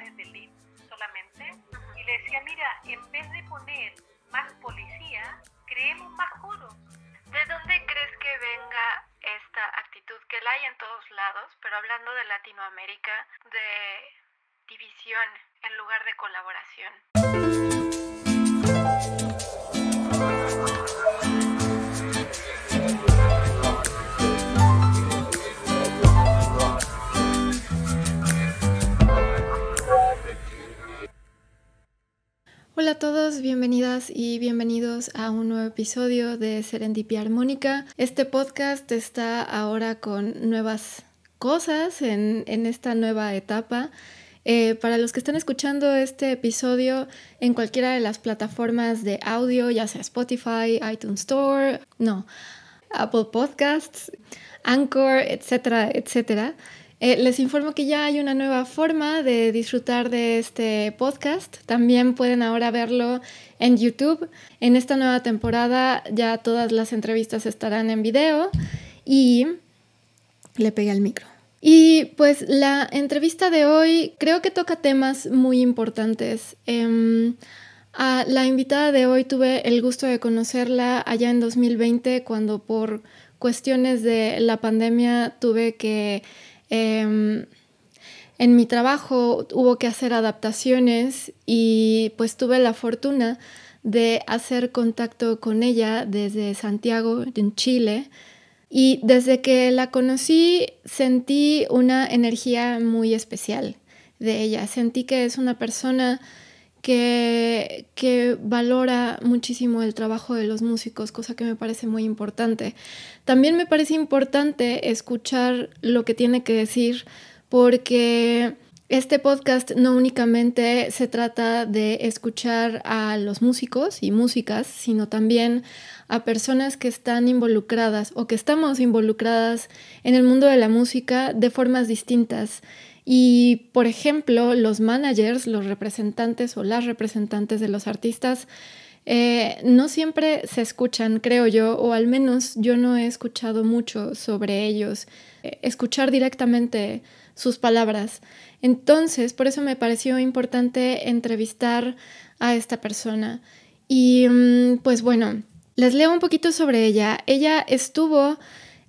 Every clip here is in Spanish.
lugares de elite solamente. Y le decía, mira, en vez de poner más policía, creemos más coros. ¿De dónde crees que venga esta actitud que la hay en todos lados, pero hablando de Latinoamérica, de división en lugar de colaboración? Hola a todos, bienvenidas y bienvenidos a un nuevo episodio de Serendipia Armónica. Este podcast está ahora con nuevas cosas en, esta nueva etapa. Eh, para los que están escuchando este episodio en cualquiera de las plataformas de audio, ya sea Spotify, iTunes Store, no, Apple Podcasts, Anchor, etcétera, etcétera, eh, les informo que ya hay una nueva forma de disfrutar de este podcast. También pueden ahora verlo en YouTube. En esta nueva temporada ya todas las entrevistas estarán en video y le pegué al micro. Y pues la entrevista de hoy creo que toca temas muy importantes. Em, a la invitada de hoy tuve el gusto de conocerla allá en 2020 cuando por cuestiones de la pandemia tuve que Em, en mi trabajo hubo que hacer adaptaciones y pues tuve la fortuna de hacer contacto con ella desde Santiago, en Chile. Y desde que la conocí sentí una energía muy especial de ella. Sentí que es una persona que, valora muchísimo el trabajo de los músicos, cosa que me parece muy importante. También me parece importante escuchar lo que tiene que decir porque este podcast no únicamente se trata de escuchar a los músicos y músicas, sino también a personas que están involucradas o que estamos involucradas en el mundo de la música de formas distintas. Y, por ejemplo, los managers, los representantes o las representantes de los artistas, eh, no siempre se escuchan, creo yo, o al menos yo no he escuchado mucho sobre ellos, eh, escuchar directamente sus palabras. Entonces, por eso me pareció importante entrevistar a esta persona. Y mm, pues bueno, les leo un poquito sobre ella. Ella estuvo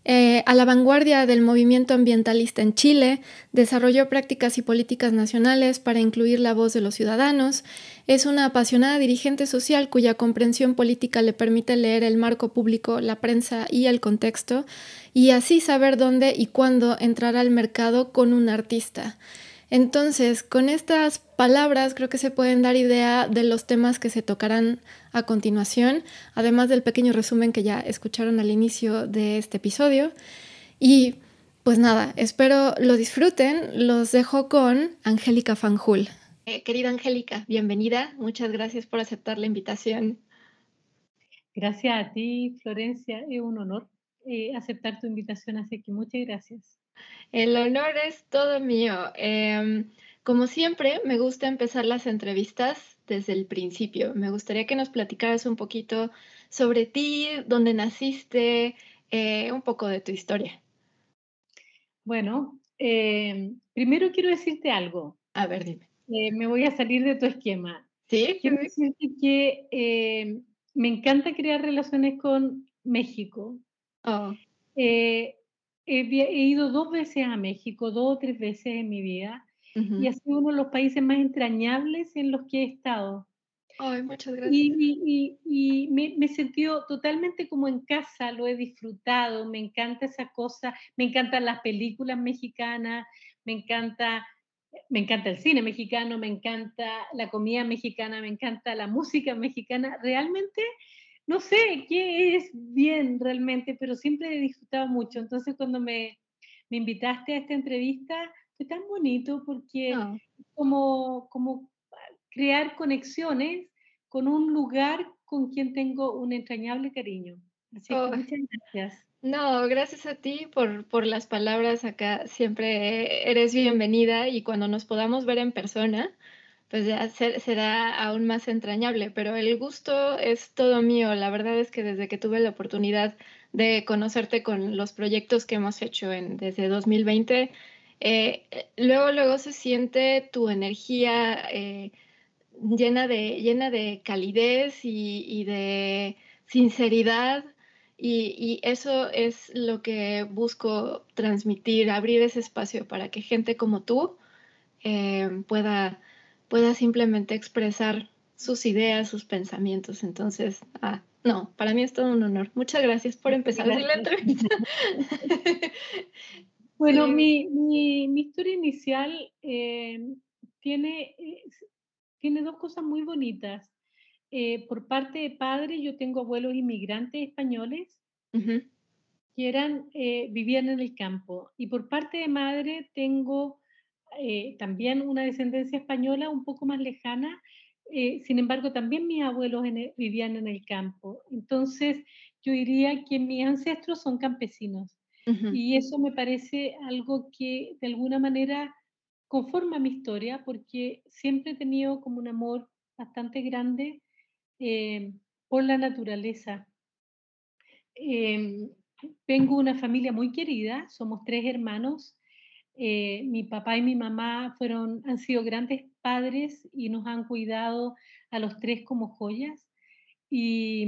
eh, a la vanguardia del movimiento ambientalista en Chile, desarrolló prácticas y políticas nacionales para incluir la voz de los ciudadanos, es una apasionada dirigente social cuya comprensión política le permite leer el marco público, la prensa y el contexto, y así saber dónde y cuándo entrar al mercado con un artista. Entonces, con estas palabras creo que se pueden dar idea de los temas que se tocarán a continuación, además del pequeño resumen que ya escucharon al inicio de este episodio. Y pues nada, espero lo disfruten. Los dejo con Angélica Fanjul. Eh, querida Angélica, bienvenida. Muchas gracias por aceptar la invitación. Gracias a ti, Florencia. Es un honor eh, aceptar tu invitación, así que muchas gracias. El honor es todo mío. Em, como siempre, me gusta empezar las entrevistas desde el principio. Me gustaría que nos platicaras un poquito sobre ti, dónde naciste, eh, un poco de tu historia. Bueno, em, primero quiero decirte algo. A ver, dime. Eh, me voy a salir de tu esquema. Sí. Quiero decirte que me encanta crear relaciones con México. Oh. Eh, he, ido dos veces a México, dos o tres veces en mi vida, y ha sido uno de los países más entrañables en los que he estado. Ay, muchas gracias. Y, y, me, me, he sentido totalmente como en casa, lo he disfrutado, me encanta esa cosa, me encantan las películas mexicanas, me encanta, me encanta el cine mexicano, me encanta la comida mexicana, me encanta la música mexicana. Realmente no sé qué es bien realmente, pero siempre he disfrutado mucho. Entonces cuando me, me invitaste a esta entrevista, fue tan bonito porque ah. como, como crear conexiones con un lugar con quien tengo un entrañable cariño. Así que oh. muchas gracias. No, gracias a ti por, por las palabras acá. Siempre eres bienvenida y cuando nos podamos ver en persona, pues ya será aún más entrañable, pero el gusto es todo mío. La verdad es que desde que tuve la oportunidad de conocerte con los proyectos que hemos hecho en, desde 2020, eh, luego, luego se siente tu energía eh, llena, de, llena de calidez y, de sinceridad. Y, eso es lo que busco transmitir, abrir ese espacio para que gente como tú eh, pueda, pueda simplemente expresar sus ideas, sus pensamientos. Entonces, ah, no, para mí es todo un honor. Muchas gracias por empezar la entrevista. bueno, mi, historia inicial eh, tiene, tiene dos cosas muy bonitas. Eh, por parte de padre, yo tengo abuelos inmigrantes españoles que eran, eh, vivían en el campo. Y por parte de madre tengo también una descendencia española un poco más lejana, eh, sin embargo, también mis abuelos vivían en el campo. Entonces, yo diría que mis ancestros son campesinos. Y eso me parece algo que de alguna manera conforma mi historia, porque siempre he tenido como un amor bastante grande eh, por la naturaleza. Em, tengo una familia muy querida, somos tres hermanos. Eh, mi papá y mi mamá fueron, han sido grandes padres y nos han cuidado a los tres como joyas. Y,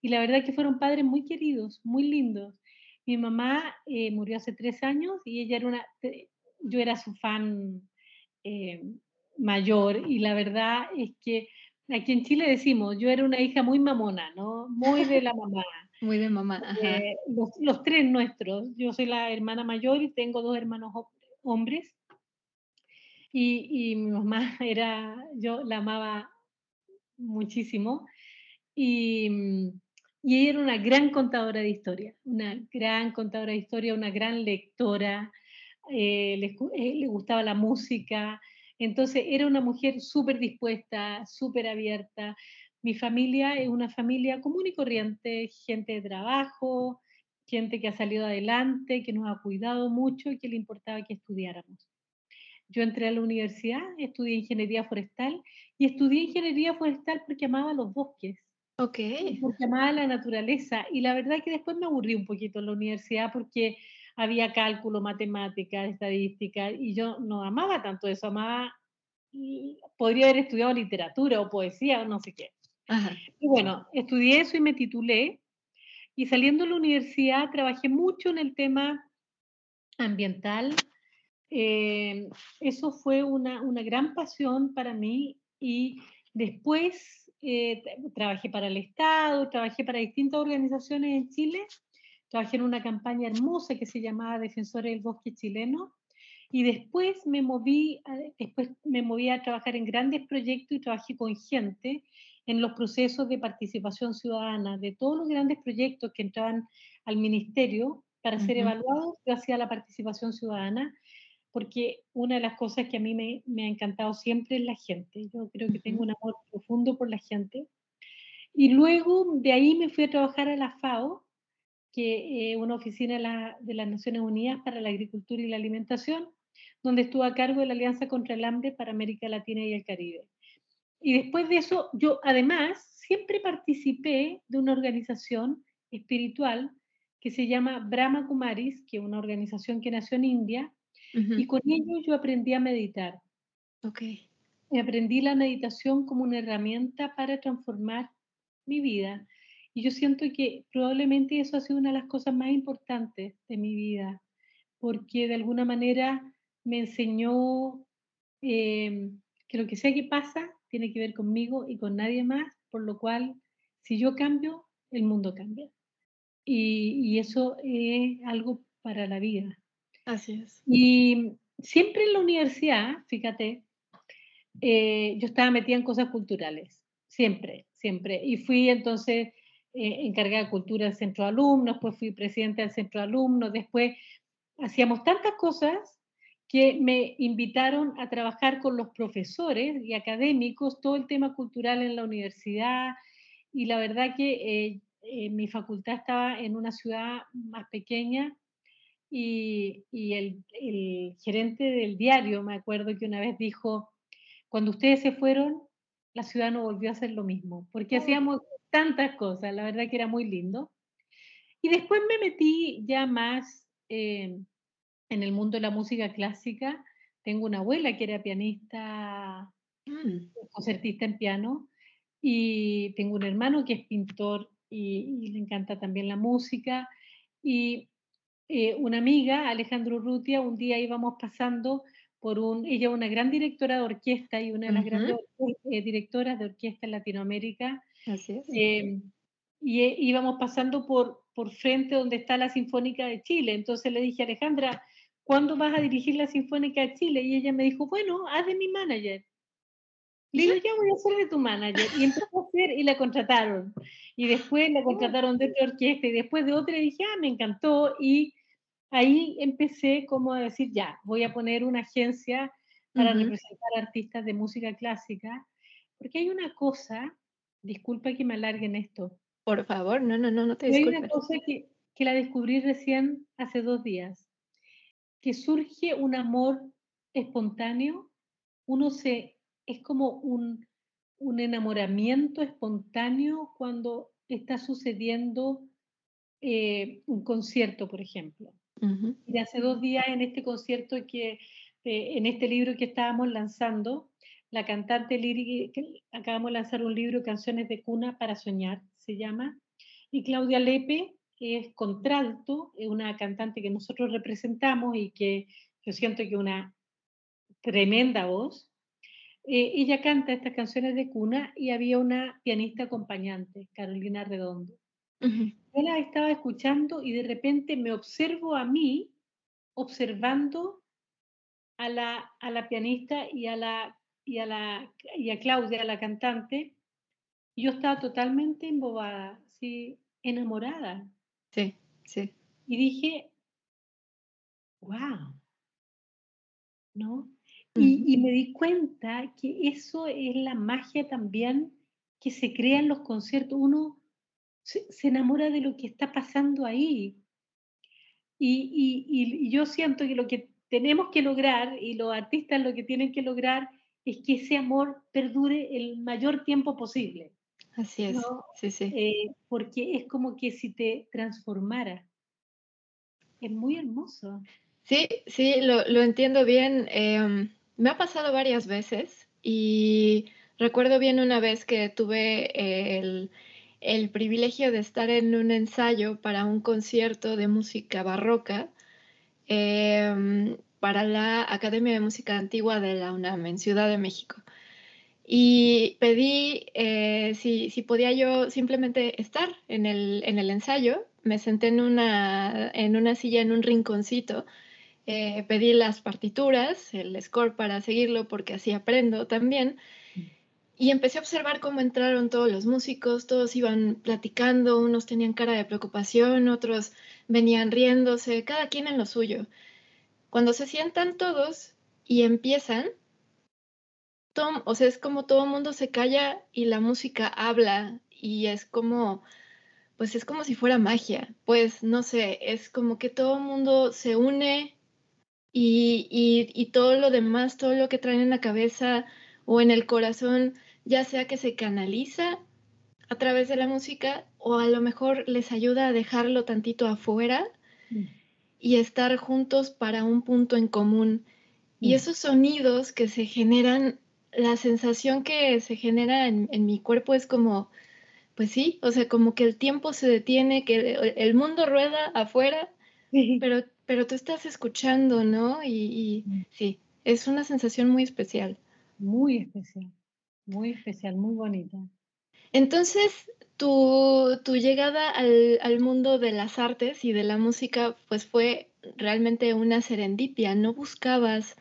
y la verdad que fueron padres muy queridos, muy lindos. Mi mamá eh, murió hace tres años y ella era una, yo era su fan eh, mayor y la verdad es que aquí en Chile decimos, yo era una hija muy mamona, ¿no? Muy de la mamá. Muy de mamá. Eh, los, tres nuestros, yo soy la hermana mayor y tengo dos hermanos hombres. Y, mi mamá era, yo la amaba muchísimo. Y, y ella era una gran contadora de historia, una gran contadora de historia, una gran lectora, eh, le, eh, le, gustaba la música, entonces era una mujer súper dispuesta, súper abierta. Mi familia es una familia común y corriente, gente de trabajo, gente que ha salido adelante, que nos ha cuidado mucho y que le importaba que estudiáramos. Yo entré a la universidad, estudié ingeniería forestal y estudié ingeniería forestal porque amaba los bosques. Ok. Porque amaba la naturaleza. Y la verdad que después me aburrí un poquito en la universidad porque había cálculo, matemática, estadística, y yo no amaba tanto eso, amaba, podría haber estudiado literatura o poesía o no sé qué. Y bueno, estudié eso y me titulé, y saliendo de la universidad trabajé mucho en el tema ambiental, eh, eso fue una, una, gran pasión para mí y después eh, trabajé para el Estado, trabajé para distintas organizaciones en Chile, trabajé en una campaña hermosa que se llamaba Defensores del Bosque Chileno. Y después me moví, después me moví a trabajar en grandes proyectos y trabajé con gente en los procesos de participación ciudadana de todos los grandes proyectos que entraban al ministerio para ser evaluados gracias a la participación ciudadana porque una de las cosas que a mí me, me, ha encantado siempre es la gente. Yo creo que tengo un amor profundo por la gente. Y luego de ahí me fui a trabajar a la FAO, que es una oficina de, la, de, las Naciones Unidas para la Agricultura y la Alimentación, donde estuve a cargo de la Alianza contra el Hambre para América Latina y el Caribe. Y después de eso, yo además siempre participé de una organización espiritual que se llama Brahma Kumaris, que es una organización que nació en India, y con ello yo aprendí a meditar. Ok. Y aprendí la meditación como una herramienta para transformar mi vida. Y yo siento que probablemente eso ha sido una de las cosas más importantes de mi vida, porque de alguna manera me enseñó em, que lo que sea que pasa tiene que ver conmigo y con nadie más, por lo cual si yo cambio, el mundo cambia. Y, y eso es algo para la vida. Así es. Y siempre en la universidad, fíjate, eh, yo estaba metida en cosas culturales, siempre, siempre. Y fui entonces eh, encargada de cultura del centro de alumnos, después fui presidenta del centro de alumnos, después hacíamos tantas cosas que me invitaron a trabajar con los profesores y académicos todo el tema cultural en la universidad. Y la verdad que eh, mi facultad estaba en una ciudad más pequeña y, el, gerente del diario, me acuerdo que una vez dijo, cuando ustedes se fueron, la ciudad no volvió a hacer lo mismo, porque hacíamos tantas cosas, la verdad que era muy lindo. Y después me metí ya más eh, en el mundo de la música clásica. Tengo una abuela que era pianista, mm. concertista en piano, y tengo un hermano que es pintor y, le encanta también la música. Y eh, una amiga, Alejandro Rutia, un día íbamos pasando por un, ella es una gran directora de orquesta y una de las grandes eh, directoras de orquesta en Latinoamérica. Así es. Eh, y íbamos pasando por, por frente donde está la Sinfónica de Chile. Entonces le dije, Alejandra, ¿cuándo vas a dirigir la Sinfónica de Chile? Y ella me dijo, bueno, haz de mi manager. Le digo, ya voy a ser de tu manager. Y empezó a hacer y la contrataron. Y después la contrataron de otra orquesta y después de otra y dije, ah, me encantó. Y ahí empecé como a decir, ya, voy a poner una agencia para representar artistas de música clásica. Porque hay una cosa, disculpa que me alarguen esto. Por favor, no, no, no, no te disculpes. Hay una cosa que, que la descubrí recién hace dos días, que surge un amor espontáneo, uno se es como un, enamoramiento espontáneo cuando está sucediendo eh, un concierto, por ejemplo. Y hace dos días en este concierto que, eh, en este libro que estábamos lanzando, la cantante lírica, acabamos de lanzar un libro, Canciones de Cuna para Soñar, se llama, y Claudia Lepe, que es contralto, una cantante que nosotros representamos y que yo siento que una tremenda voz, eh, ella canta estas canciones de cuna y había una pianista acompañante, Carolina Redondo. Yo la estaba escuchando y de repente me observo a mí observando a la, a la pianista y a, la, y, a la, y a Claudia, la cantante. Y yo estaba totalmente embobada, ¿sí? enamorada. Sí, sí. Y dije, wow, ¿no? Y, me di cuenta que eso es la magia también que se crea en los conciertos. Uno se, enamora de lo que está pasando ahí. Y, y, yo siento que lo que tenemos que lograr, y los artistas lo que tienen que lograr, es que ese amor perdure el mayor tiempo posible. Así es, sí, sí. Eh, porque es como que si te transformara. Es muy hermoso. Sí, sí, lo, lo entiendo bien. Em, me ha pasado varias veces y recuerdo bien una vez que tuve el, privilegio de estar en un ensayo para un concierto de música barroca em, para la Academia de Música Antigua de la UNAM en Ciudad de México. Y pedí eh, si, podía yo simplemente estar en el, en el ensayo. Me senté en una, en una silla en un rinconcito eh, pedí las partituras, el score para seguirlo porque así aprendo también. Y empecé a observar cómo entraron todos los músicos, todos iban platicando, unos tenían cara de preocupación, otros venían riéndose, cada quien en lo suyo. Cuando se sientan todos y empiezan, tom, o sea, es como todo el mundo se calla y la música habla y es como, pues es como si fuera magia, pues no sé, es como que todo el mundo se une y, todo lo demás, todo lo que traen en la cabeza o en el corazón, ya sea que se canaliza a través de la música o a lo mejor les ayuda a dejarlo tantito afuera mm. y estar juntos para un punto en común. Y mm. esos sonidos que se generan, la sensación que se genera en, en, mi cuerpo es como, pues sí, o sea, como que el tiempo se detiene, que el mundo rueda afuera, pero pero tú estás escuchando, ¿no? Y, mm. sí, es una sensación muy especial. Muy especial, muy especial, muy bonita. Entonces, tu, llegada al, mundo de las artes y de la música, pues fue realmente una serendipia. No buscabas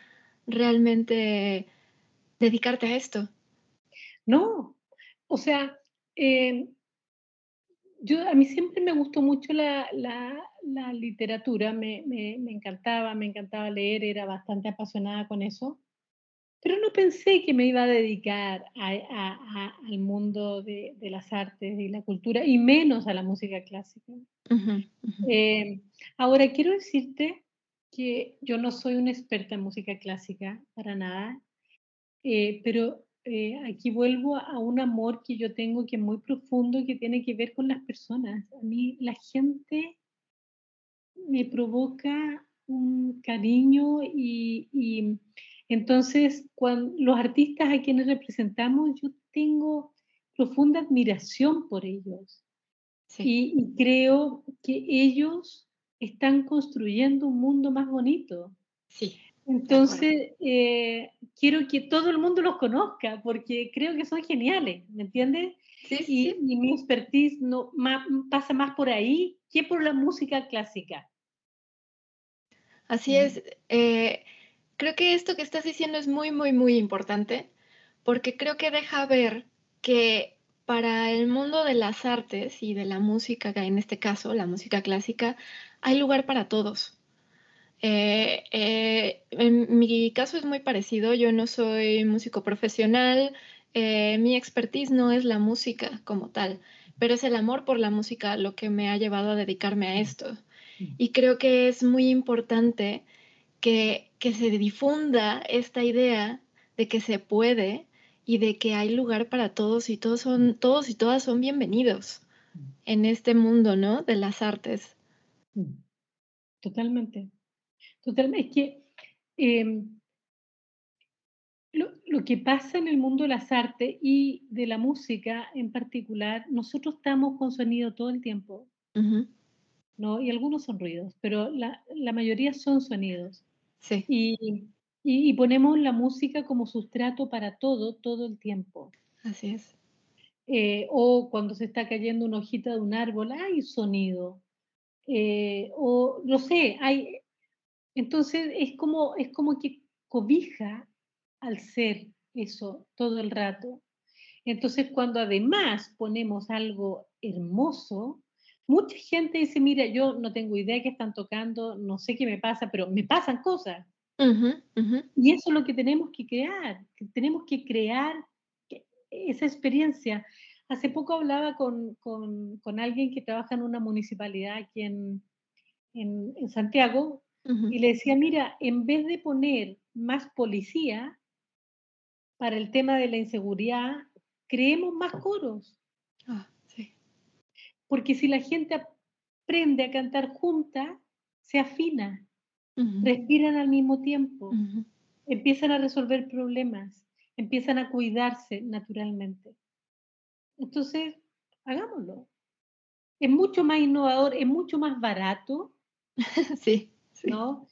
realmente dedicarte a esto. No, o sea, eh, yo, a mí siempre me gustó mucho la, literatura, me, encantaba, me encantaba leer, era bastante apasionada con eso, pero no pensé que me iba a dedicar al mundo de, las artes y la cultura, y menos a la música clásica. Eh, ahora, quiero decirte que yo no soy una experta en música clásica, para nada, eh, pero eh, aquí vuelvo a un amor que yo tengo que es muy profundo, que tiene que ver con las personas. A mí la gente me provoca un cariño y, entonces cuando los artistas a quienes representamos, yo tengo profunda admiración por ellos. Y, creo que ellos están construyendo un mundo más bonito. Sí. Entonces, eh, quiero que todo el mundo los conozca porque creo que son geniales, ¿me entiendes? y, mi expertise no, pasa más por ahí que por la música clásica. Así es. Eh, creo que esto que estás diciendo es muy, muy, muy importante porque creo que deja ver que para el mundo de las artes y de la música, en este caso la música clásica, hay lugar para todos. Eh, eh, en mi caso es muy parecido, yo no soy músico profesional, eh, mi expertise no es la música como tal, pero es el amor por la música lo que me ha llevado a dedicarme a esto. Y creo que es muy importante que, que se difunda esta idea de que se puede y de que hay lugar para todos y todos son todos y todas son bienvenidos en este mundo, ¿no? De las artes. Totalmente. Totalmente. Es que em, lo, que pasa en el mundo de las artes y de la música en particular, nosotros estamos con sonido todo el tiempo, ¿no? Y algunos son ruidos, pero la, mayoría son sonidos. Sí. Y, y, ponemos la música como sustrato para todo, todo el tiempo. Así es. Eh, o cuando se está cayendo una hojita de un árbol, hay sonido. Eh, o no sé, hay. Entonces es como, es como que cobija al ser eso todo el rato. Entonces, cuando además ponemos algo hermoso, mucha gente dice, mira, yo no tengo idea qué están tocando, no sé qué me pasa, pero me pasan cosas. Y eso es lo que tenemos que crear, tenemos que crear esa experiencia. Hace poco hablaba con, alguien que trabaja en una municipalidad aquí en, Santiago y le decía, mira, en vez de poner más policía, para el tema de la inseguridad, creemos más coros. Ah, sí. Porque si la gente aprende a cantar junta, se afina, respiran al mismo tiempo, empiezan a resolver problemas, empiezan a cuidarse naturalmente. Entonces, hagámoslo. Es mucho más innovador, es mucho más barato. sí, sí. ¿no?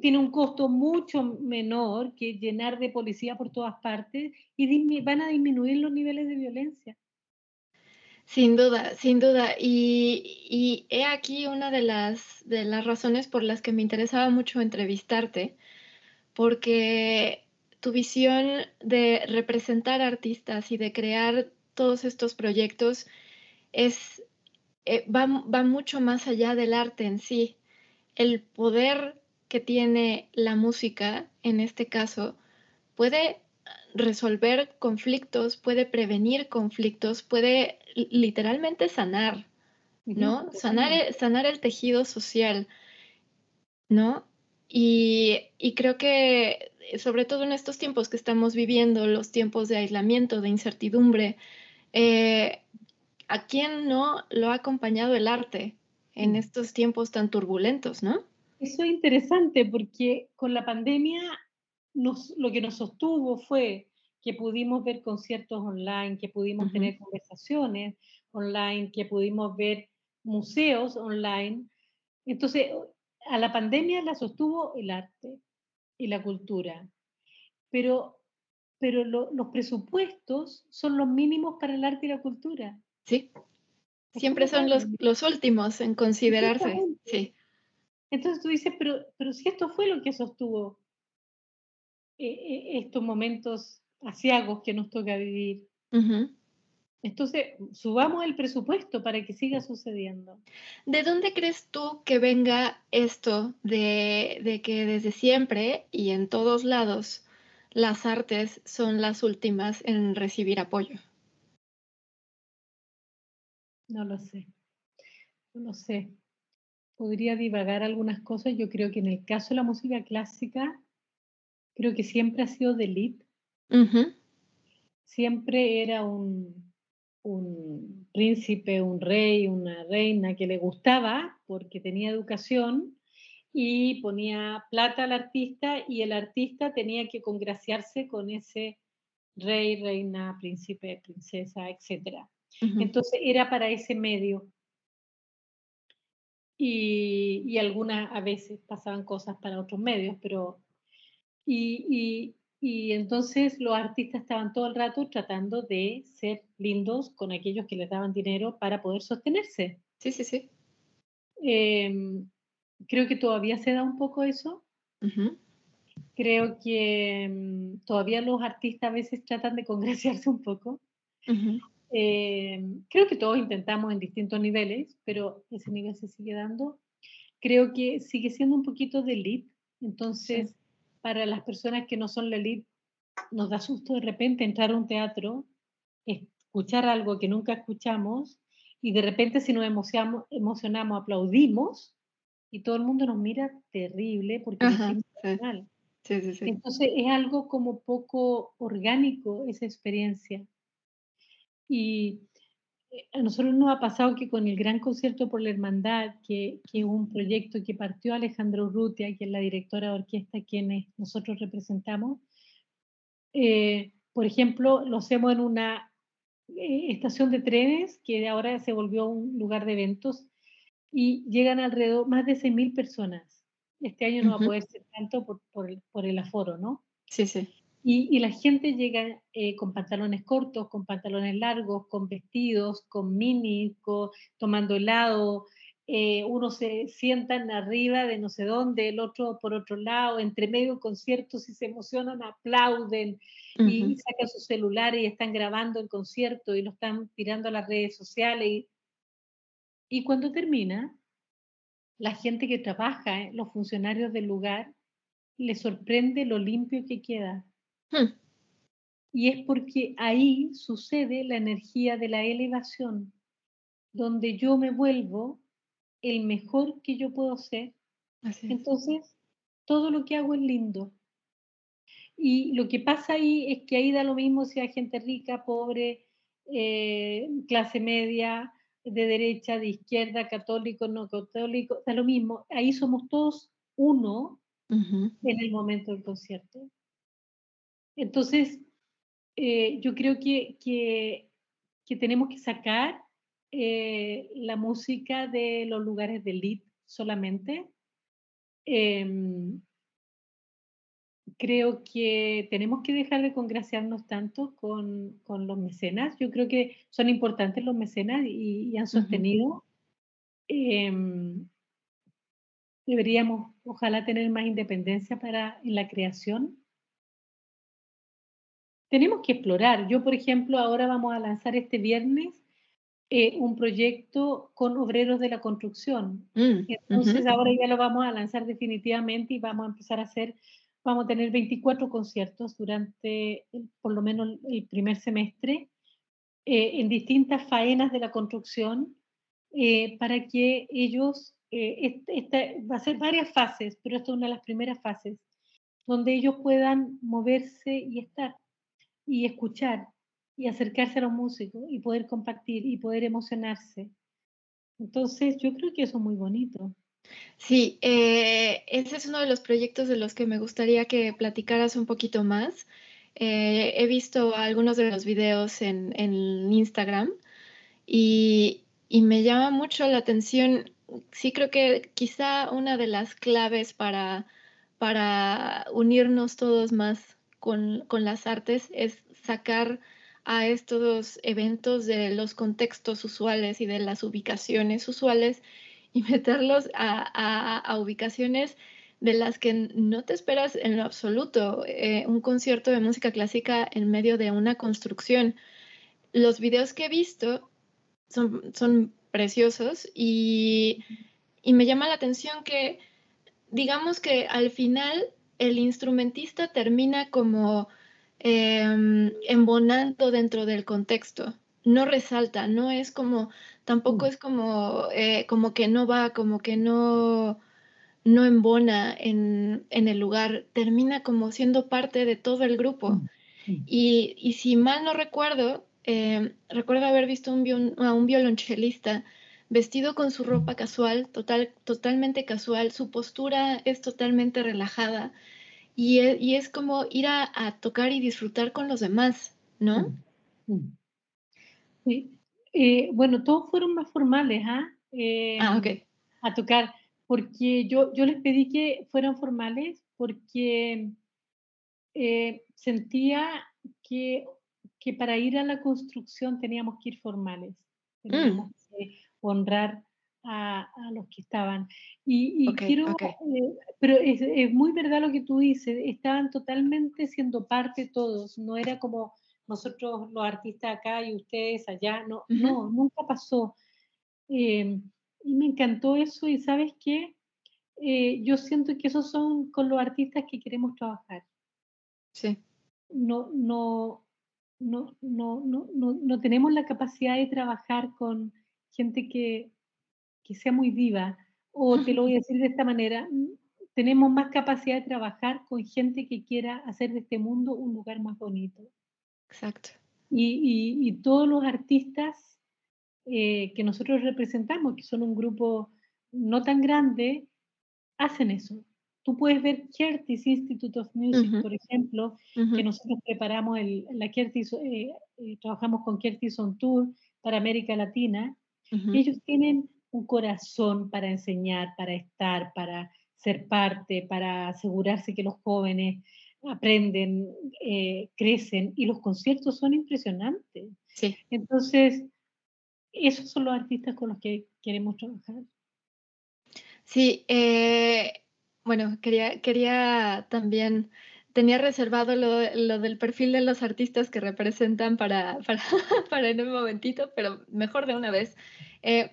tiene un costo mucho menor que llenar de policía por todas partes y van a disminuir los niveles de violencia. Sin duda, sin duda. Y, he aquí una de las, de las razones por las que me interesaba mucho entrevistarte, porque tu visión de representar artistas y de crear todos estos proyectos es, eh, va, va mucho más allá del arte en sí. El poder que tiene la música, en este caso, puede resolver conflictos, puede prevenir conflictos, puede literalmente sanar, ¿no? Sanar, e, sanar el tejido social, ¿no? Y, creo que sobre todo en estos tiempos que estamos viviendo, los tiempos de aislamiento, de incertidumbre, eh, ¿a quién no lo ha acompañado el arte en mm. estos tiempos tan turbulentos, no? Eso es interesante porque con la pandemia nos, lo que nos sostuvo fue que pudimos ver conciertos online, que pudimos tener conversaciones online, que pudimos ver museos online. Entonces, a la pandemia la sostuvo el arte y la cultura, pero, pero los presupuestos son los mínimos para el arte y la cultura. Sí, siempre son los, los últimos en considerarse. Sí. Entonces tú dices, pero, pero si esto fue lo que sostuvo eh, eh, estos momentos asiagos que nos toca vivir. Entonces, subamos el presupuesto para que siga sucediendo. ¿De dónde crees tú que venga esto de, de, que desde siempre y en todos lados las artes son las últimas en recibir apoyo? No lo sé. No lo sé podría divagar algunas cosas. Yo creo que en el caso de la música clásica, creo que siempre ha sido de elite. Siempre era un, un príncipe, un rey, una reina que le gustaba porque tenía educación y ponía plata al artista y el artista tenía que congraciarse con ese rey, reina, príncipe, princesa, etc. Entonces era para ese medio. Y, y algunas a veces pasaban cosas para otros medios, pero... Y, y, entonces los artistas estaban todo el rato tratando de ser lindos con aquellos que les daban dinero para poder sostenerse. Sí, sí, sí. Em, creo que todavía se da un poco eso. Creo que mm, todavía los artistas a veces tratan de congraciarse un poco. Em, creo que todos intentamos en distintos niveles, pero ese nivel se sigue dando. Creo que sigue siendo un poquito de elite. Entonces, para las personas que no son la elite, nos da susto de repente entrar a un teatro, escuchar algo que nunca escuchamos y de repente si nos emocionamos, emocionamos aplaudimos y todo el mundo nos mira terrible porque es mal. Entonces es algo como poco orgánico esa experiencia. Y eh, a nosotros nos ha pasado que con el Gran Concierto por la Hermandad, que, que es un proyecto que partió Alejandro Urrutia, que es la directora de orquesta quienes nosotros representamos, eh, por ejemplo, lo hacemos en una eh, estación de trenes que ahora se volvió un lugar de eventos y llegan alrededor más de 6.000 personas. Este año no va a poder ser tanto por, por, el, por el, aforo, ¿no? Sí, sí. Y, y la gente llega eh, con pantalones cortos, con pantalones largos, con vestidos, con mini, tomando helado. Eh, uno se sientan arriba de no sé dónde, el otro por otro lado, entre medio conciertos y se emocionan, aplauden y sacan su celular y están grabando el concierto y lo están tirando a las redes sociales. Y, y cuando termina, la gente que trabaja, eh, los funcionarios del lugar, les sorprende lo limpio que queda. Hmm. Y es porque ahí sucede la energía de la elevación, donde yo me vuelvo el mejor que yo puedo ser. Entonces, todo lo que hago es lindo. Y lo que pasa ahí es que ahí da lo mismo si hay gente rica, pobre, eh, clase media, de derecha, de izquierda, católico, no católico, da lo mismo. Ahí somos todos uno en el momento del concierto. Entonces, eh, yo creo que, que, tenemos que sacar eh, la música de los lugares de elite solamente. Em, creo que tenemos que dejar de congraciarnos tanto con, con, los mecenas. Yo creo que son importantes los mecenas y, han sostenido. Em, deberíamos, ojalá, tener más independencia para, en la creación. Tenemos que explorar. Yo, por ejemplo, ahora vamos a lanzar este viernes eh, un proyecto con obreros de la construcción. Mm, Entonces, ahora ya lo vamos a lanzar definitivamente y vamos a empezar a hacer vamos a tener 24 conciertos durante por lo menos el primer semestre eh, en distintas faenas de la construcción eh, para que ellos, eh, va a ser varias fases, pero esta es una de las primeras fases, donde ellos puedan moverse y estar y escuchar y acercarse a los músicos y poder compartir y poder emocionarse. Entonces, yo creo que eso es muy bonito. Sí, eh, ese es uno de los proyectos de los que me gustaría que platicaras un poquito más. Eh, he visto algunos de los videos en, Instagram y, me llama mucho la atención. Sí creo que quizá una de las claves para, para unirnos todos más con, las artes es sacar a estos eventos de los contextos usuales y de las ubicaciones usuales y meterlos a, ubicaciones de las que no te esperas en lo absoluto. Eh, un concierto de música clásica en medio de una construcción. Los videos que he visto son, son preciosos y, me llama la atención que, digamos que al final el instrumentista termina como em, embonando dentro del contexto no resalta, no es como, tampoco mm. es como, eh, como que no va, como que no, no embona en, el lugar, termina como siendo parte de todo el grupo. Mm, y, si mal no recuerdo, eh, recuerdo haber visto un, a un violonchelista vestido con su ropa casual, total, totalmente casual, su postura es totalmente relajada y es, y es como ir a, tocar y disfrutar con los demás, ¿no? Sí. Eh, bueno, todos fueron más formales, ¿ah? ah, ok. Em, a tocar, porque yo, yo les pedí que fueran formales porque eh, sentía que, que, para ir a la construcción teníamos que ir formales, teníamos mm. que honrar a, los que estaban. Y, quiero, eh, pero es, es, muy verdad lo que tú dices, estaban totalmente siendo parte todos, no era como nosotros los artistas acá y ustedes allá, no, no, nunca pasó. Em, y me encantó eso y sabes qué, eh, yo siento que esos son con los artistas que queremos trabajar. Sí. No, no, no, no, no, no, tenemos la capacidad de trabajar con gente que, que sea muy viva. O te lo voy a decir de esta manera, tenemos más capacidad de trabajar con gente que quiera hacer de este mundo un lugar más bonito. Exacto. Y, y, todos los artistas eh, que nosotros representamos, que son un grupo no tan grande, hacen eso. Tú puedes ver Curtis Institute of Music, por ejemplo, que nosotros preparamos el, la Curtis, eh, eh, trabajamos con Curtis on Tour para América Latina. Ellos tienen un corazón para enseñar, para estar, para ser parte, para asegurarse que los jóvenes aprenden, eh, crecen y los conciertos son impresionantes. Sí. Entonces, esos son los artistas con los que queremos trabajar. Sí, eh, bueno, quería, quería también, tenía reservado lo, del perfil de los artistas que representan para, para, en un momentito, pero mejor de una vez. Eh,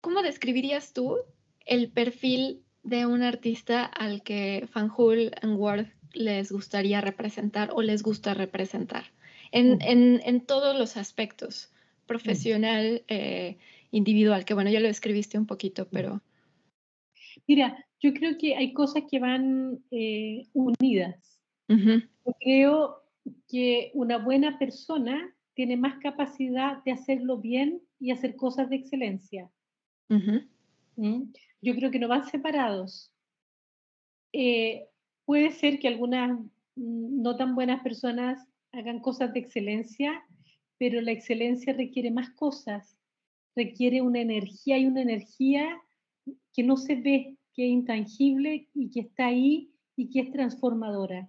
¿Cómo describirías tú el perfil de un artista al que Fanjul and Ward les gustaría representar o les gusta representar? En, en, todos los aspectos, profesional, eh, individual, que bueno, ya lo escribiste un poquito, pero... Mira, yo creo que hay cosas que van eh, unidas. Yo creo que una buena persona tiene más capacidad de hacerlo bien y hacer cosas de excelencia. ¿Mm? Yo creo que no van separados. Eh, puede ser que algunas mm, no tan buenas personas hagan cosas de excelencia, pero la excelencia requiere más cosas, requiere una energía y una energía que no se ve, que es intangible y que está ahí y que es transformadora.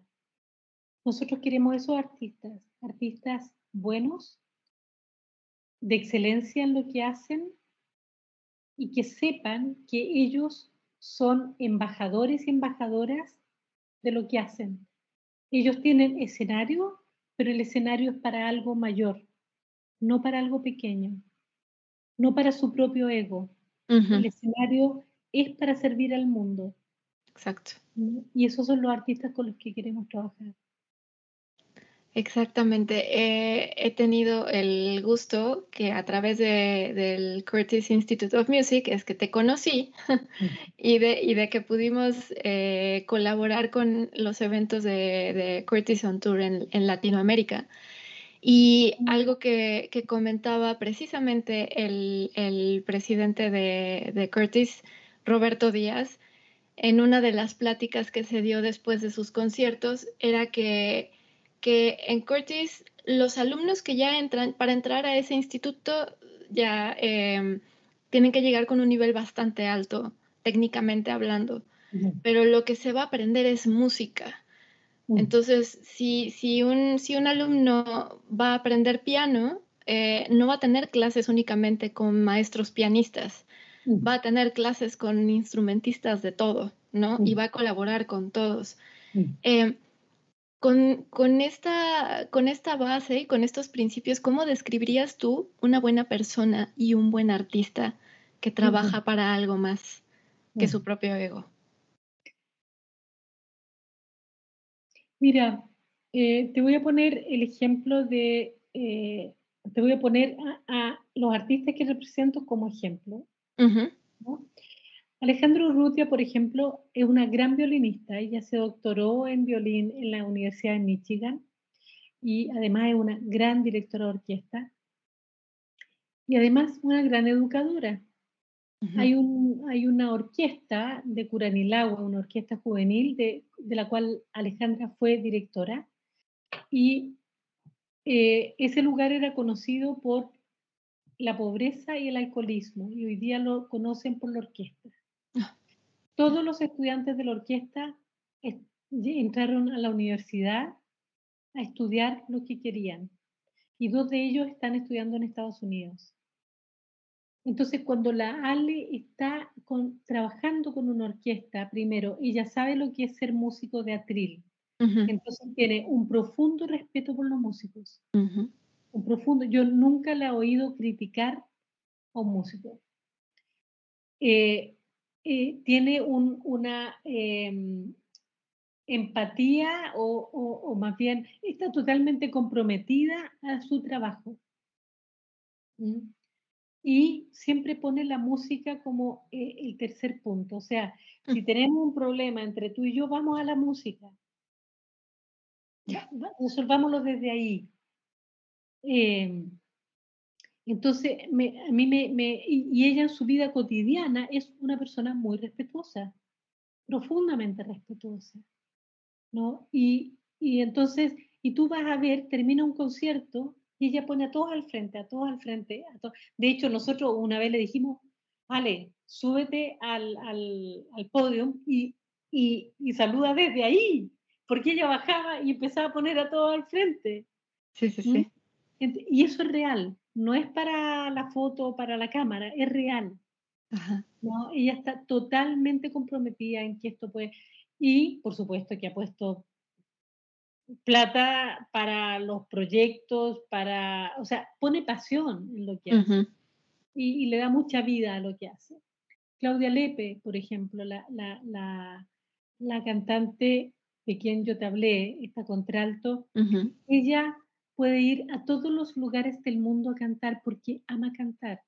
Nosotros queremos esos artistas, artistas buenos, de excelencia en lo que hacen y que sepan que ellos son embajadores y embajadoras de lo que hacen. Ellos tienen escenario, pero el escenario es para algo mayor, no para algo pequeño, no para su propio ego. El escenario es para servir al mundo. Exacto. Y esos son los artistas con los que queremos trabajar. Exactamente. he tenido el gusto que a través de, del Curtis Institute of Music es que te conocí y, de, y de que pudimos eh, colaborar con los eventos de, Curtis on Tour en, Latinoamérica. Y algo que, que comentaba precisamente el, el presidente de, de Curtis Roberto Díaz, en una de las pláticas que se dio después de sus conciertos, era que, que en Curtis los alumnos que ya entran, para entrar a ese instituto, ya em, tienen que llegar con un nivel bastante alto, técnicamente hablando, pero lo que se va a aprender es música. Entonces, si, si, un, si un alumno va a aprender piano, eh, no va a tener clases únicamente con maestros pianistas, va a tener clases con instrumentistas de todo, ¿no? Y va a colaborar con todos. Eh, con, esta, con esta base y con estos principios, ¿cómo describirías tú una buena persona y un buen artista que trabaja para algo más que su propio ego? Mira, eh, te voy a poner el ejemplo de, eh, te voy a poner a, los artistas que represento como ejemplo. Alejandro Urrutia, por ejemplo, es una gran violinista. Ella se doctoró en violín en la Universidad de Michigan y además es una gran directora de orquesta. y además una gran educadora. Hay, un, hay una orquesta de Curanilagua, una orquesta juvenil de, de la cual Alejandra fue directora, y eh, ese lugar era conocido por la pobreza y el alcoholismo, y hoy día lo conocen por la orquesta. Ah. Todos los estudiantes de la orquesta entraron a la universidad a estudiar lo que querían, y dos de ellos están estudiando en Estados Unidos. Entonces, cuando la Ale está trabajando con una orquesta, primero, ella sabe lo que es ser músico de atril. Entonces tiene un profundo respeto por los músicos. Un profundo. Yo nunca la he oído criticar a un músico. Eh, eh, tiene una em, empatía o, más bien está totalmente comprometida a su trabajo. Y siempre pone la música como eh, el tercer punto. O sea, si tenemos un problema entre tú y yo, vamos a la música. Ya, resolvámoslo desde ahí. Em, entonces, a mí me, y ella en su vida cotidiana es una persona muy respetuosa, profundamente respetuosa, ¿no? Y, y entonces, y tú vas a ver, termina un concierto y ella pone a todos al frente, a todos al frente. A De hecho, nosotros una vez le dijimos, Ale, súbete al, al, al podio y, y, y, saluda desde ahí, porque ella bajaba y empezaba a poner a todos al frente. Sí, sí, sí. Y eso es real, no es para la foto o para la cámara, es real. ¿no? Ella está totalmente comprometida en que esto puede... Y, por supuesto, que ha puesto plata para los proyectos, para, o sea, pone pasión en lo que hace y, le da mucha vida a lo que hace. Claudia Lepe, por ejemplo, la, la, la, la cantante de quien yo te hablé, esta contralto, ella puede ir a todos los lugares del mundo a cantar porque ama cantar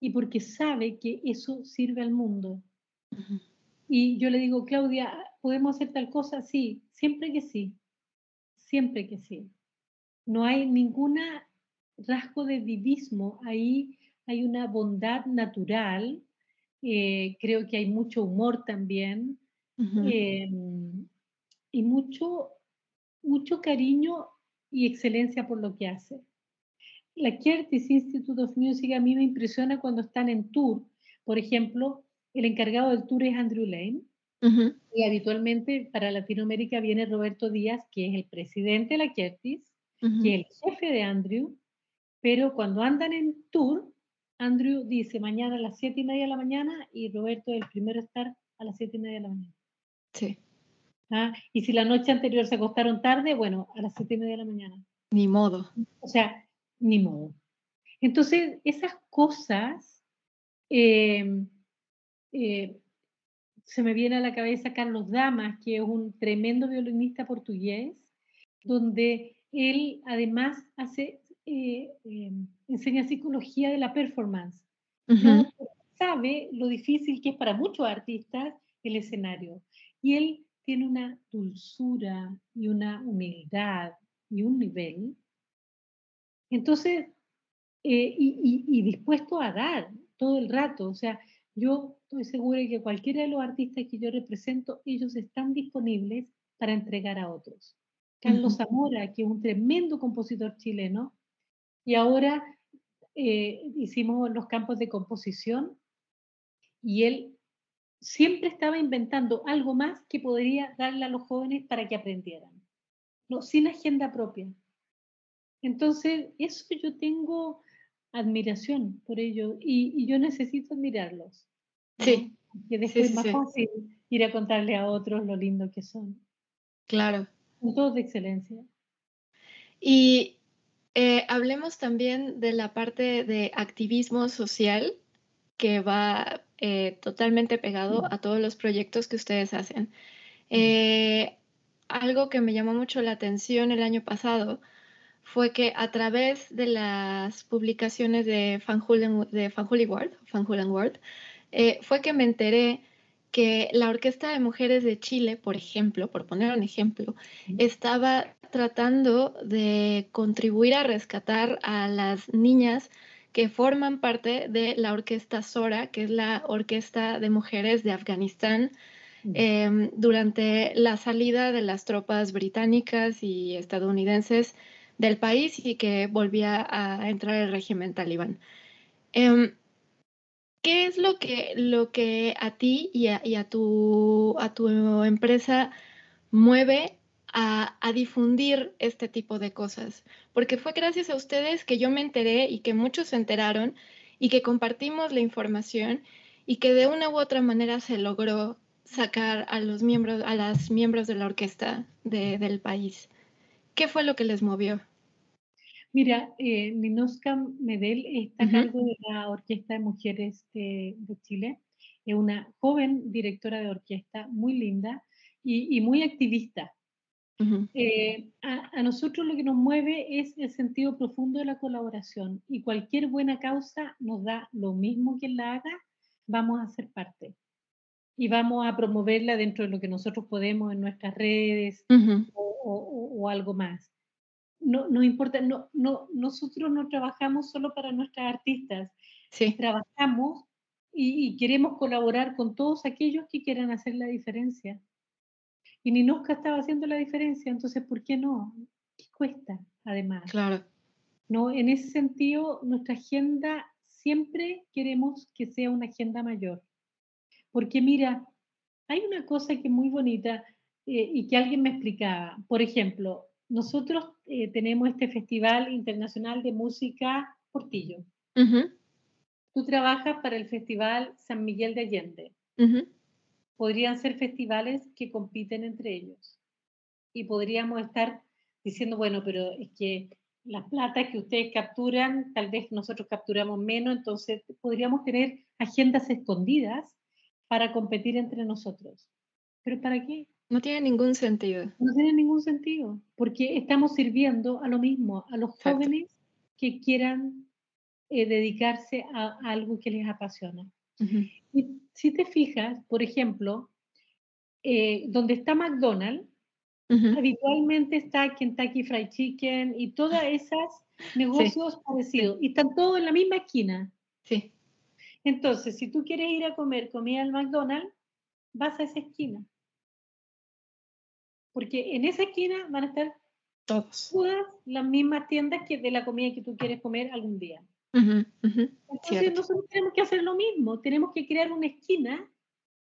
y porque sabe que eso sirve al mundo. Y yo le digo, Claudia, ¿podemos hacer tal cosa? Sí, siempre que sí siempre que sí. No hay ningún rasgo de divismo, ahí hay una bondad natural, eh, creo que hay mucho humor también em, y mucho, mucho cariño y excelencia por lo que hace. La Curtis Institute of Music a mí me impresiona cuando están en tour. Por ejemplo, el encargado del tour es Andrew Lane y habitualmente para Latinoamérica viene Roberto Díaz, que es el presidente de la Curtis, que es el jefe de Andrew, pero cuando andan en tour, Andrew dice mañana a las siete y media de la mañana y Roberto es el primero a estar a las siete y media de la mañana. Sí. ¿Ah? Y si la noche anterior se acostaron tarde, bueno, a las siete y media de la mañana. Ni modo. O sea, ni modo. Entonces, esas cosas eh, eh, se me viene a la cabeza Carlos Damas, que es un tremendo violinista portugués, donde él además hace, eh, em, enseña psicología de la performance. Sabe lo difícil que es para muchos artistas el escenario. Y él tiene una dulzura y una humildad y un nivel. Entonces, eh, y, y dispuesto a dar todo el rato. O sea, yo estoy segura de que cualquiera de los artistas que yo represento, ellos están disponibles para entregar a otros. Carlos Zamora, que es un tremendo compositor chileno, y ahora eh, hicimos los campos de composición y él siempre estaba inventando algo más que podría darle a los jóvenes para que aprendieran, no, sin agenda propia. Entonces, eso yo tengo admiración por ellos y, yo necesito admirarlos. Sí. Que después es más fácil ir a contarle a otros lo lindo que son. Claro. Son todos de excelencia. Y eh, hablemos también de la parte de activismo social que va eh, totalmente pegado a todos los proyectos que ustedes hacen. Eh, algo que me llamó mucho la atención el año pasado fue que a través de las publicaciones de Van de Van Ward, eh, fue que me enteré que la Orquesta de Mujeres de Chile, por ejemplo, por poner un ejemplo, estaba tratando de contribuir a rescatar a las niñas que forman parte de la orquesta Sora, que es la orquesta de mujeres de Afganistán, em, durante la salida de las tropas británicas y estadounidenses del país y que volvía a entrar el régimen talibán. Em, ¿Qué es lo que, lo que a ti y a, tu, a tu empresa mueve a, difundir este tipo de cosas? Porque fue gracias a ustedes que yo me enteré y que muchos se enteraron y que compartimos la información y que de una u otra manera se logró sacar a los miembros, a las miembros de la orquesta del país. ¿Qué fue lo que les movió? Mira, eh, Ninoska Medel está a cargo de la Orquesta de Mujeres de, Chile. Es una joven directora de orquesta, muy linda y, muy activista. Eh, a, nosotros lo que nos mueve es el sentido profundo de la colaboración y cualquier buena causa nos da lo mismo que la haga, vamos a ser parte. Y vamos a promoverla dentro de lo que nosotros podemos en nuestras redes o, algo más no, no importa, no, no, nosotros no trabajamos solo para nuestras artistas, sí. trabajamos y, queremos colaborar con todos aquellos que quieran hacer la diferencia. Y Ninoska estaba haciendo la diferencia, entonces, ¿por qué no? ¿Qué cuesta, además? Claro. No, en ese sentido, nuestra agenda siempre queremos que sea una agenda mayor. Porque mira, hay una cosa que es muy bonita eh, y que alguien me explicaba. Por ejemplo, nosotros eh, tenemos este Festival Internacional de Música Portillo. Tú trabajas para el Festival San Miguel de Allende. Podrían ser festivales que compiten entre ellos. Y podríamos estar diciendo, bueno, pero es que las plata que ustedes capturan, tal vez nosotros capturamos menos, entonces podríamos tener agendas escondidas para competir entre nosotros. ¿Pero para qué? No tiene ningún sentido. No tiene ningún sentido, porque estamos sirviendo a lo mismo, a los jóvenes que quieran eh, dedicarse a, algo que les apasiona. Y si te fijas, por ejemplo, eh, donde está McDonald's, habitualmente está Kentucky Fried Chicken y todas esas negocios parecidos, y están todos en la misma esquina. Sí. Entonces, si tú quieres ir a comer comida al McDonald's, vas a esa esquina porque en esa esquina van a estar todas las mismas tiendas que de la comida que tú quieres comer algún día. Entonces nosotros tenemos que hacer lo mismo, tenemos que crear una esquina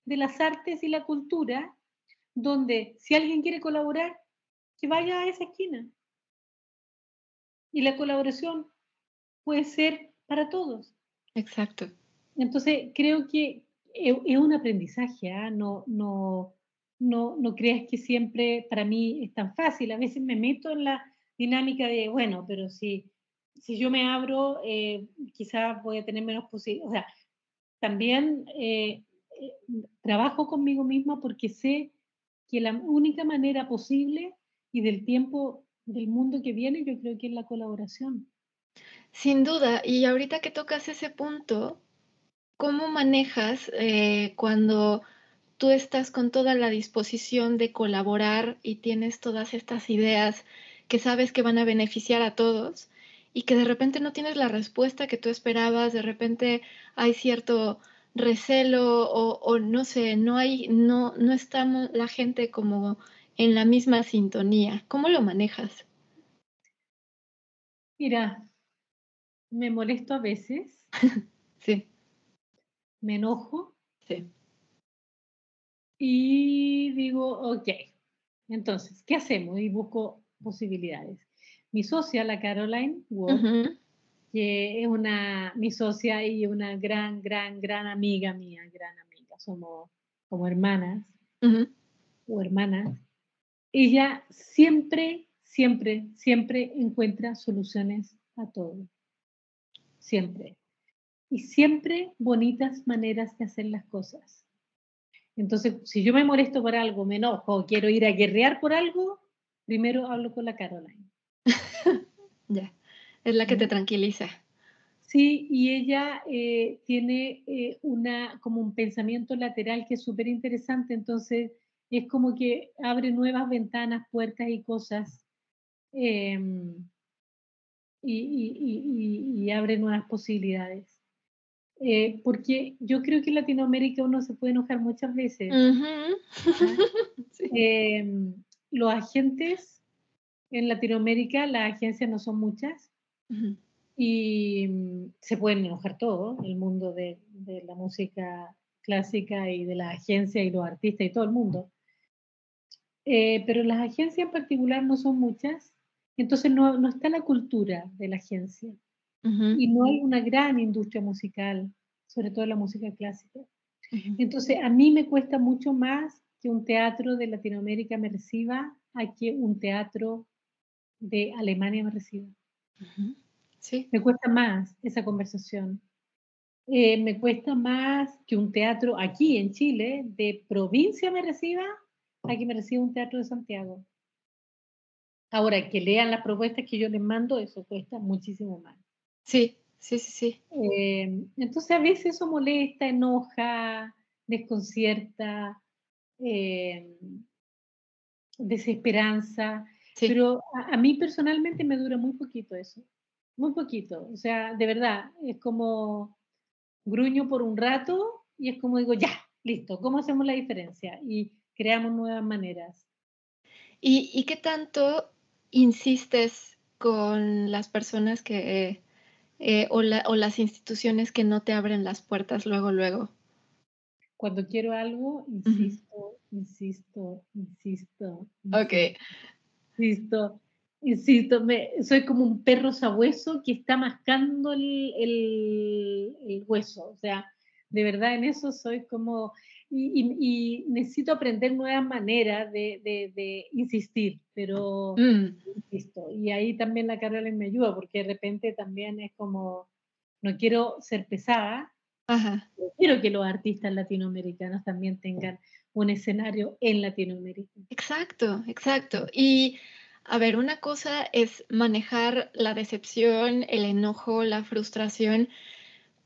de las artes y la cultura donde si alguien quiere colaborar, que vaya a esa esquina. Y la colaboración puede ser para todos. Exacto. Entonces creo que es un aprendizaje, ¿ah? no, no, no, no creas que siempre para mí es tan fácil. A veces me meto en la dinámica de, bueno, pero si, si yo me abro, eh, quizás voy a tener menos posibilidades. O sea, también eh, eh, trabajo conmigo misma porque sé que la única manera posible y del tiempo del mundo que viene, yo creo que es la colaboración. Sin duda, y ahorita que tocas ese punto, ¿cómo manejas cuando tú estás con toda la disposición de colaborar y tienes todas estas ideas que sabes que van a beneficiar a todos y que de repente no tienes la respuesta que tú esperabas, de repente hay cierto recelo o, no sé, no hay, no, no estamos la gente como en la misma sintonía. ¿Cómo lo manejas? Mira, me molesto a veces. sí. Me enojo. Sí. Y digo, ok, entonces, ¿qué hacemos? Y busco posibilidades. Mi socia, la Caroline que es una, mi socia y una gran, gran, gran amiga mía, gran amiga, somos como hermanas o hermanas, ella siempre, siempre, siempre encuentra soluciones a todo. Siempre. Y siempre bonitas maneras de hacer las cosas. Entonces, si yo me molesto por algo, me enojo, quiero ir a guerrear por algo, primero hablo con la Caroline. ya, es la que te tranquiliza. Sí, y ella eh, tiene eh, una, como un pensamiento lateral que es súper interesante, entonces es como que abre nuevas ventanas, puertas y cosas em, y, abre nuevas posibilidades. Eh, porque yo creo que en Latinoamérica uno se puede enojar muchas veces. Em, los agentes en Latinoamérica, las agencias no son muchas. Y mm, se pueden enojar todo, el mundo de, de, la música clásica y de la agencia y los artistas y todo el mundo. Eh, pero las agencias en particular no son muchas, entonces no, no está la cultura de la agencia y no hay una gran industria musical, sobre todo la música clásica. Entonces a mí me cuesta mucho más que un teatro de Latinoamérica me reciba a que un teatro de Alemania me reciba. Sí. Me cuesta más esa conversación. Eh, me cuesta más que un teatro aquí en Chile de provincia me reciba Aquí me recibe un teatro de Santiago. Ahora, que lean las propuestas que yo les mando, eso cuesta muchísimo más. Sí, sí, sí, sí. Eh, entonces a veces eso molesta, enoja, desconcierta, eh, desesperanza, pero a, mí personalmente me dura muy poquito eso, muy poquito. O sea, de verdad, es como gruño por un rato y es como digo, ya, listo, ¿cómo hacemos la diferencia? Y creamos nuevas maneras. ¿Y, qué tanto insistes con las personas que, eh, o, las instituciones que no te abren las puertas luego, luego? Cuando quiero algo, insisto, insisto, insisto, Ok. Insisto, insisto, me, soy como un perro sabueso que está mascando el, el, hueso. O sea, de verdad en eso soy como, y, necesito aprender nuevas maneras de, insistir, pero mm. insisto. Y ahí también la carrera me ayuda, porque de repente también es como, no quiero ser pesada, quiero que los artistas latinoamericanos también tengan un escenario en Latinoamérica. Exacto, exacto. Y a ver, una cosa es manejar la decepción, el enojo, la frustración,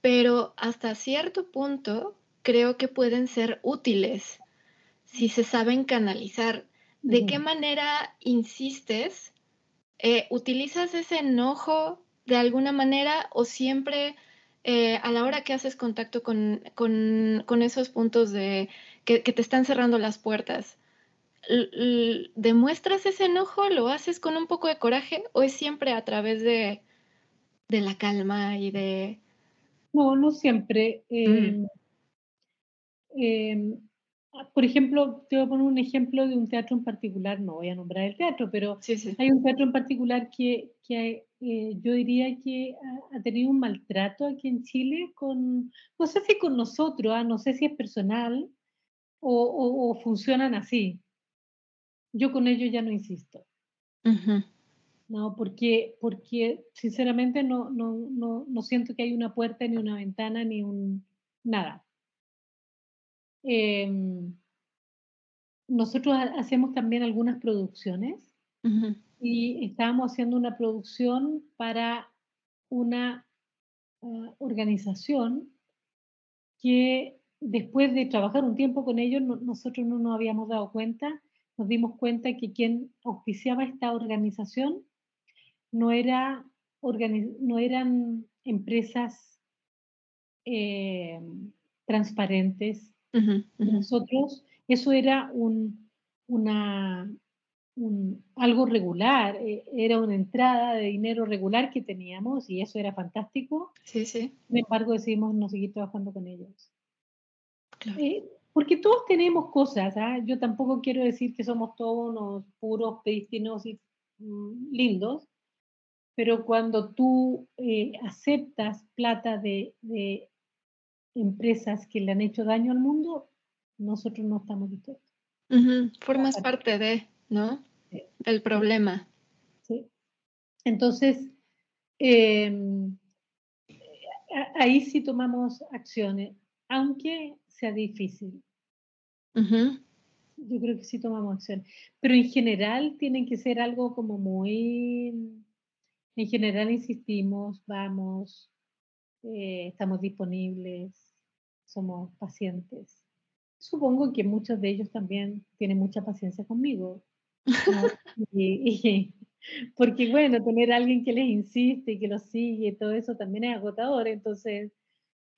pero hasta cierto punto creo que pueden ser útiles si se saben canalizar. ¿De qué manera insistes? Eh, ¿Utilizas ese enojo de alguna manera o siempre eh, a la hora que haces contacto con, esos puntos de que, te están cerrando las puertas? ¿Demuestras ese enojo? ¿Lo haces con un poco de coraje o es siempre a través de, la calma y de... No, no siempre. Mm. Em, Em, por ejemplo, te voy a poner un ejemplo de un teatro en particular, no voy a nombrar el teatro, pero hay un teatro en particular que, que eh, yo diría que ha, tenido un maltrato aquí en Chile, con, no sé si con nosotros, ah, no sé si es personal o, o, funcionan así. Yo con ellos ya no insisto. No, porque, porque sinceramente no, no, no, no siento que hay una puerta, ni una ventana, ni un nada. Em, nosotros hacemos también algunas producciones y estábamos haciendo una producción para una ah, organización que después de trabajar un tiempo con ellos, nosotros no nos habíamos dado cuenta, nos dimos cuenta que quien auspiciaba esta organización no, era, no eran empresas em, transparentes, nosotros, eso era un, una, algo regular, eh, era una entrada de dinero regular que teníamos y eso era fantástico. Sí, sí. Sin embargo, decidimos no seguir trabajando con ellos. Eh, porque todos tenemos cosas, ¿ah? yo tampoco quiero decir que somos todos unos puros prístinos y mm, lindos, pero cuando tú eh, aceptas plata de, de empresas que le han hecho daño al mundo, nosotros no estamos dispuestos. Formas parte de, ¿no? El problema. Sí. Entonces, em, ahí sí tomamos acciones, aunque sea difícil. Yo creo que sí tomamos acciones. Pero en general tienen que ser algo como muy... En general insistimos, vamos, eh, estamos disponibles, somos pacientes. Supongo que muchos de ellos también tienen mucha paciencia conmigo. y, Porque bueno, tener a alguien que les insiste y que los sigue, todo eso también es agotador. Entonces,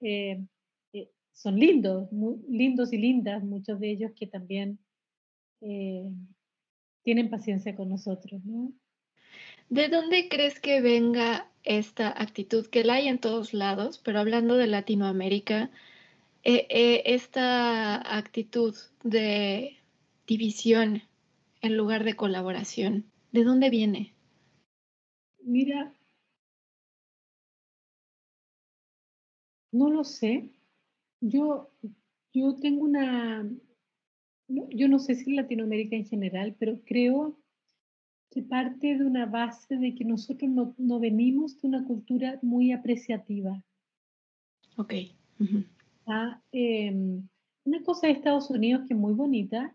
eh, eh, son lindos, muy lindos y lindas, muchos de ellos que también tienen paciencia con nosotros, ¿no? ¿De dónde crees que venga esta actitud que la hay en todos lados, pero hablando de Latinoamérica, esta actitud de división en lugar de colaboración? ¿De dónde viene? Mira, no lo sé. Yo, yo tengo una, yo no sé si Latinoamérica en general, pero creo que parte de una base de que nosotros no, venimos de una cultura muy apreciativa. Ok. Ah, em, una cosa de Estados Unidos que es muy bonita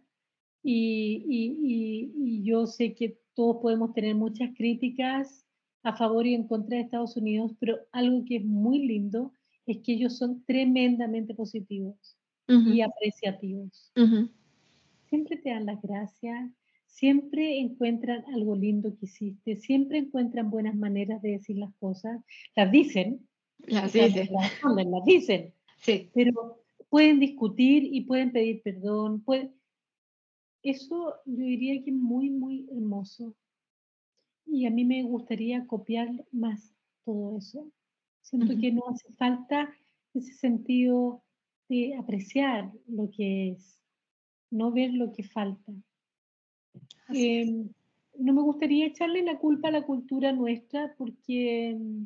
y, y yo sé que todos podemos tener muchas críticas a favor y en contra de Estados Unidos, pero algo que es muy lindo es que ellos son tremendamente positivos y apreciativos. Siempre te dan las gracias, siempre encuentran algo lindo que hiciste, siempre encuentran buenas maneras de decir las cosas, las dicen, las dicen, las, dicen, sí. pero pueden discutir y pueden pedir perdón, pueden, eso yo diría que es muy, muy hermoso. Y a mí me gustaría copiar más todo eso. Siento que no hace falta ese sentido de apreciar lo que es, no ver lo que falta. Em, no me gustaría echarle la culpa a la cultura nuestra porque mm,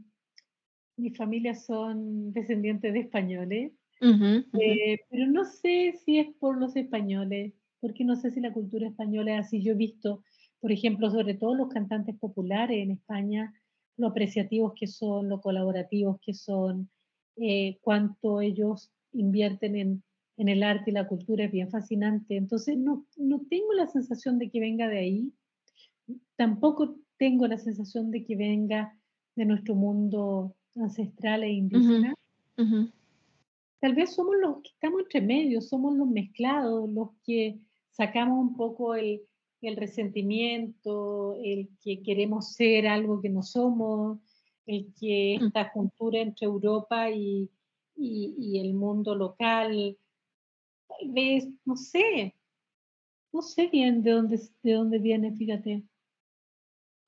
mi familia son descendientes de españoles, eh, pero no sé si es por los españoles porque no sé si la cultura española es así. Yo he visto, por ejemplo, sobre todo los cantantes populares en España, lo apreciativos que son, lo colaborativos que son, eh, cuánto ellos invierten en, en, el arte y la cultura, es bien fascinante. Entonces, no, no tengo la sensación de que venga de ahí, tampoco tengo la sensación de que venga de nuestro mundo ancestral e indígena. Tal vez somos los que estamos entre medio, somos los mezclados, los que sacamos un poco el, resentimiento, el que queremos ser algo que no somos, el que mm. esta juntura entre Europa y, el mundo local, tal vez, no sé, no sé bien de dónde, de dónde viene, fíjate,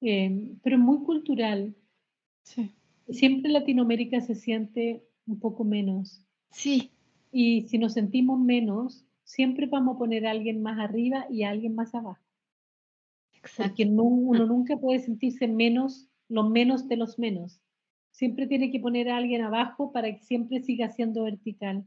em, pero muy cultural. Sí. Siempre Latinoamérica se siente un poco menos. Sí. Y si nos sentimos menos, siempre vamos a poner a alguien más arriba y a alguien más abajo. Exacto. Porque uno nunca puede sentirse menos, lo menos de los menos. Siempre tiene que poner a alguien abajo para que siempre siga siendo vertical.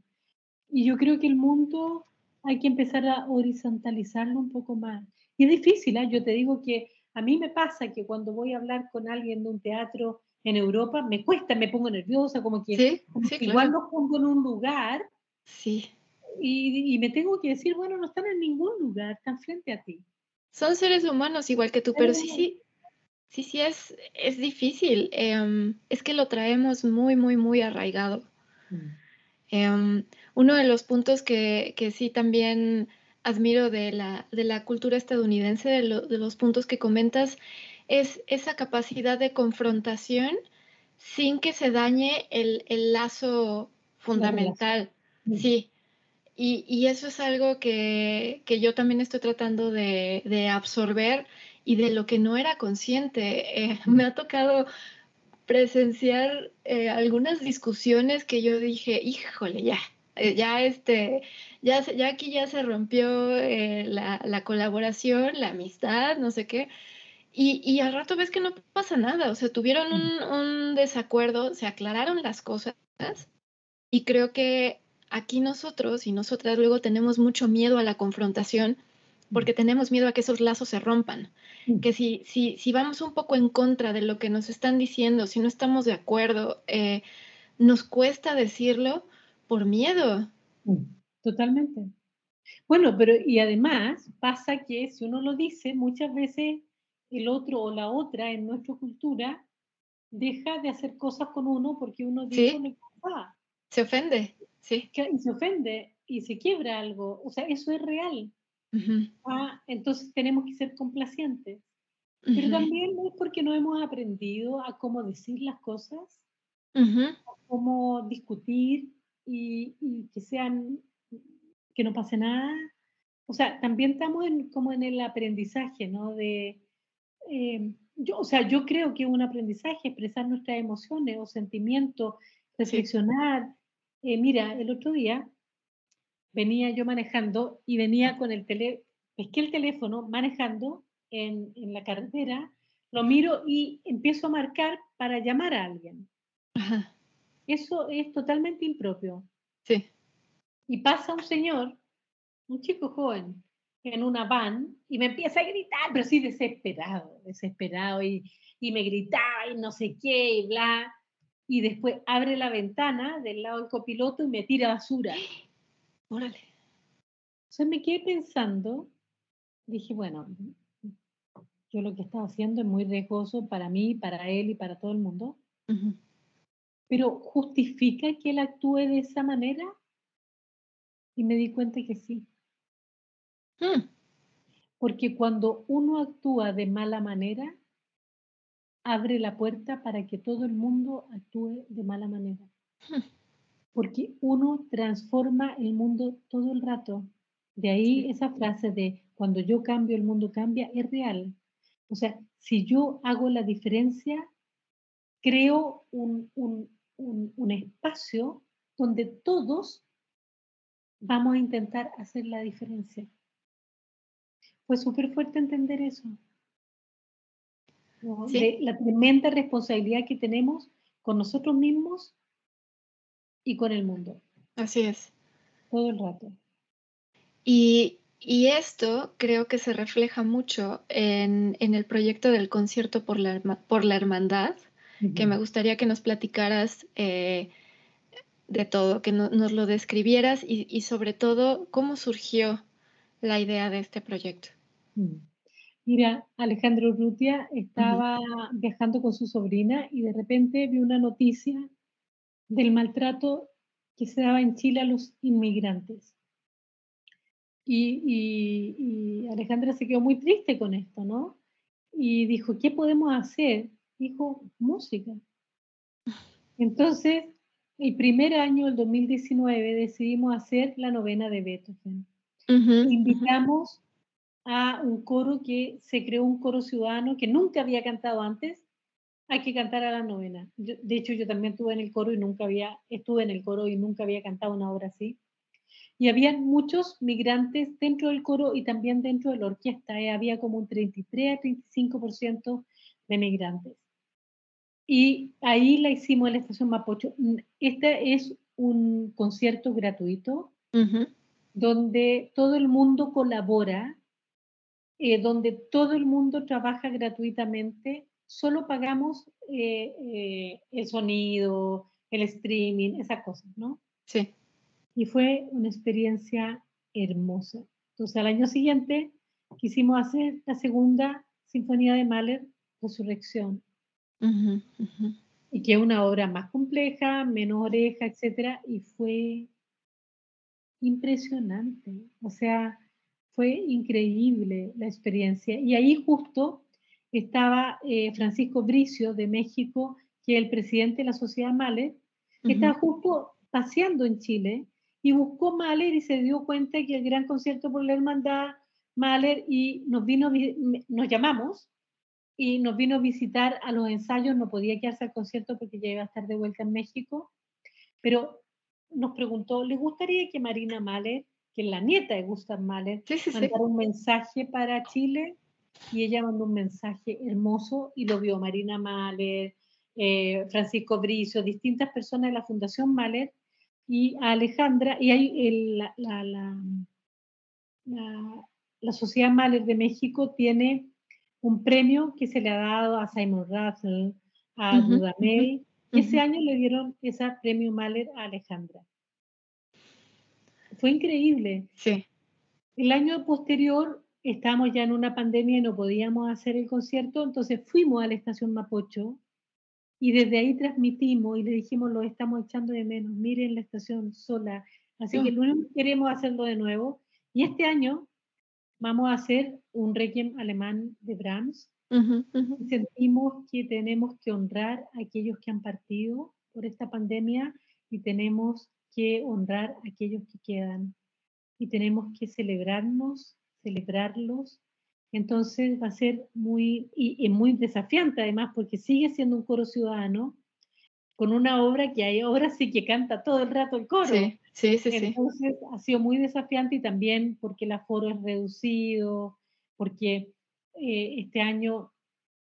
Y yo creo que el mundo hay que empezar a horizontalizarlo un poco más. Y es difícil, ¿eh? yo te digo que a mí me pasa que cuando voy a hablar con alguien de un teatro en Europa, me cuesta, me pongo nerviosa, como que, igual lo pongo en un lugar. Sí y, me tengo que decir, bueno, no están en ningún lugar, están frente a ti. Son seres humanos igual que tú, pero sí, sí, sí, sí es, es difícil. Em, es que lo traemos muy, muy, muy arraigado. Mm. Em, uno de los puntos que, que, sí también admiro de la, de la cultura estadounidense, de, de, los puntos que comentas, es esa capacidad de confrontación sin que se dañe el, el lazo fundamental. Sí, y, eso es algo que, yo también estoy tratando de, absorber y de lo que no era consciente. Eh, me ha tocado presenciar eh, algunas discusiones que yo dije, híjole, ya, eh, ya este, ya, ya aquí ya se rompió la, colaboración, la amistad, no sé qué. Y, y, al rato ves que no pasa nada, o sea, tuvieron un, un desacuerdo, se aclararon las cosas y creo que aquí nosotros y nosotras luego tenemos mucho miedo a la confrontación porque tenemos miedo a que esos lazos se rompan. Que si, si, si vamos un poco en contra de lo que nos están diciendo, si no estamos de acuerdo, eh, nos cuesta decirlo por miedo. Totalmente. Bueno, pero y además pasa que si uno lo dice, muchas veces el otro o la otra en nuestra cultura deja de hacer cosas con uno porque uno dice ¿Sí? Se ofende. Sí. Y se ofende y se quiebra algo. O sea, eso es real. Ah, entonces tenemos que ser complacientes. pero también es porque no hemos aprendido a cómo decir las cosas, a cómo discutir y, que sean, que no pase nada. O sea, también estamos en, como en el aprendizaje, ¿no? De, eh, yo, o sea, yo creo que es un aprendizaje expresar nuestras emociones o sentimientos, reflexionar. Eh, mira, el otro día venía yo manejando y venía con el teléfono, pesqué el teléfono manejando en, en, la carretera, lo miro y empiezo a marcar para llamar a alguien. Eso es totalmente impropio. Sí. Y pasa un señor, un chico joven, en una van y me empieza a gritar, pero sí desesperado, desesperado, y, y me gritaba y no sé qué, y bla. Y después abre la ventana del lado del copiloto y me tira basura. Órale. Entonces me quedé pensando, dije, bueno, yo lo que estaba haciendo es muy riesgoso para mí, para él y para todo el mundo. Pero ¿justifica que él actúe de esa manera? Y me di cuenta que sí. Mm. Porque cuando uno actúa de mala manera, abre la puerta para que todo el mundo actúe de mala manera. Hmm. Porque uno transforma el mundo todo el rato. De ahí esa frase de cuando yo cambio, el mundo cambia, es real. O sea, si yo hago la diferencia, creo un, un espacio donde todos vamos a intentar hacer la diferencia. Fue súper fuerte entender eso. la tremenda responsabilidad que tenemos con nosotros mismos y con el mundo. Así es. Todo el rato. Y, esto creo que se refleja mucho en, el proyecto del concierto por la, por la hermandad, que me gustaría que nos platicaras eh, de todo, que nos lo describieras y, y sobre todo cómo surgió la idea de este proyecto. Mira, Alejandro Rutia estaba viajando con su sobrina y de repente vio una noticia del maltrato que se daba en Chile a los inmigrantes. Y, Alejandra se quedó muy triste con esto, ¿no? Y dijo, ¿qué podemos hacer? Dijo, música. Entonces, el primer año, el 2019, decidimos hacer la novena de Beethoven. Invitamos a un coro que se creó un coro ciudadano que nunca había cantado antes, hay que cantar a la novena. de hecho, yo también estuve en el coro y nunca había, estuve en el coro y nunca había cantado una obra así. Y había muchos migrantes dentro del coro y también dentro de la orquesta. ¿eh? Había como un 33 a 35% de migrantes. Y ahí la hicimos en la estación Mapocho. Este es un concierto gratuito donde todo el mundo colabora eh, donde todo el mundo trabaja gratuitamente, solo pagamos eh, eh, el sonido, el streaming, esas cosas, ¿no? Sí. Y fue una experiencia hermosa. Entonces, al año siguiente quisimos hacer la segunda Sinfonía de Mahler, Resurrección. Y que es una obra más compleja, menos oreja, etcétera, y fue impresionante. O sea, fue increíble la experiencia. Y ahí justo estaba eh, Francisco Bricio de México, que es el presidente de la Sociedad Mahler, que estaba justo paseando en Chile y buscó Mahler y se dio cuenta que el gran concierto por la hermandad Mahler y nos vino, nos llamamos y nos vino a visitar a los ensayos, no podía quedarse al concierto porque ya iba a estar de vuelta en México, pero nos preguntó, ¿le gustaría que Marina Mahler que la nieta de Gustav Mahler, sí, un mensaje para Chile y ella mandó un mensaje hermoso y lo vio Marina Mahler, eh, Francisco Bricio, distintas personas de la Fundación Mahler y a Alejandra, y hay la, la, la, la, Sociedad Mahler de México tiene un premio que se le ha dado a Simon Russell, a Dudamel, y ese año le dieron ese premio Mahler a Alejandra fue increíble. Sí. El año posterior estábamos ya en una pandemia y no podíamos hacer el concierto, entonces fuimos a la estación Mapocho y desde ahí transmitimos y le dijimos, lo estamos echando de menos, miren la estación sola. Así que lo único que queremos hacerlo de nuevo. Y este año vamos a hacer un requiem alemán de Brahms. Sentimos que tenemos que honrar a aquellos que han partido por esta pandemia y tenemos que honrar a aquellos que quedan. Y tenemos que celebrarnos, celebrarlos. Entonces va a ser muy, y, muy desafiante además, porque sigue siendo un coro ciudadano, con una obra que hay ahora sí que canta todo el rato el coro. Sí, sí, sí. Entonces ha sido muy desafiante y también porque el aforo es reducido, porque eh, este año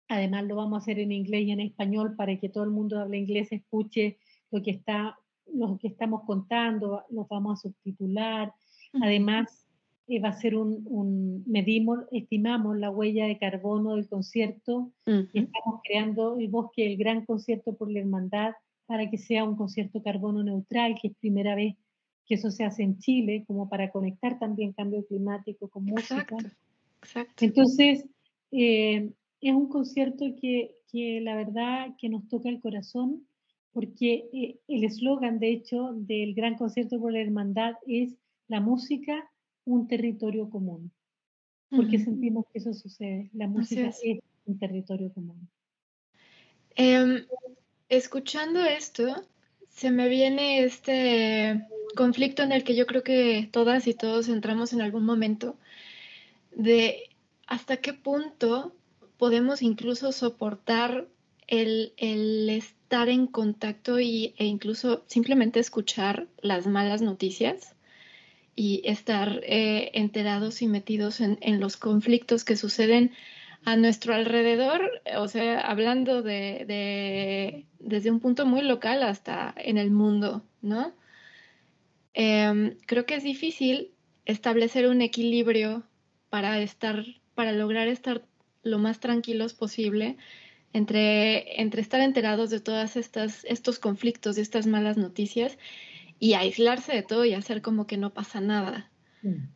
además lo vamos a hacer en inglés y en español para que todo el mundo hable inglés escuche lo que está lo que estamos contando, los vamos a subtitular. Además, eh, va a ser un, medimos, estimamos la huella de carbono del concierto y estamos creando el bosque, el gran concierto por la hermandad, para que sea un concierto carbono neutral, que es primera vez que eso se hace en Chile, como para conectar también cambio climático con música. Exacto. Entonces, eh, es un concierto que, que, la verdad que nos toca el corazón, porque eh, el eslogan, de hecho, del Gran Concierto por la Hermandad es la música, un territorio común. Porque sentimos que eso sucede, la música es. un territorio común. Em, escuchando esto, se me viene este conflicto en el que yo creo que todas y todos entramos en algún momento, de hasta qué punto podemos incluso soportar el, estar en contacto y, e incluso simplemente escuchar las malas noticias y estar eh, enterados y metidos en, en los conflictos que suceden a nuestro alrededor, o sea, hablando de, desde un punto muy local hasta en el mundo, ¿no? Em, creo que es difícil establecer un equilibrio para estar, para lograr estar lo más tranquilos posible entre, entre estar enterados de todas estas estos conflictos, de estas malas noticias y aislarse de todo y hacer como que no pasa nada. Mm.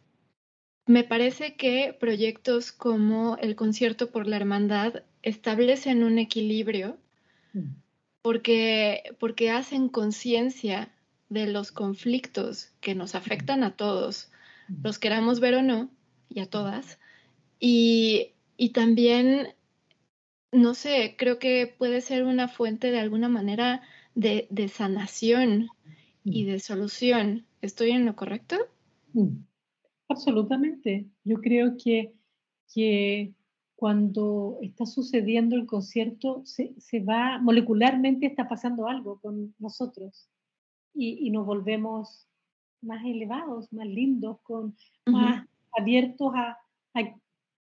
Me parece que proyectos como el concierto por la hermandad establecen un equilibrio mm. porque, porque hacen conciencia de los conflictos que nos afectan a todos, mm. los queramos ver o no, y a todas. Y, y también, no sé, creo que puede ser una fuente de alguna manera de, de sanación y mm. de solución. ¿Estoy en lo correcto? Absolutamente. Yo creo que, que cuando está sucediendo el concierto, se, va, molecularmente está pasando algo con nosotros y, nos volvemos más elevados, más lindos, con, más abiertos a,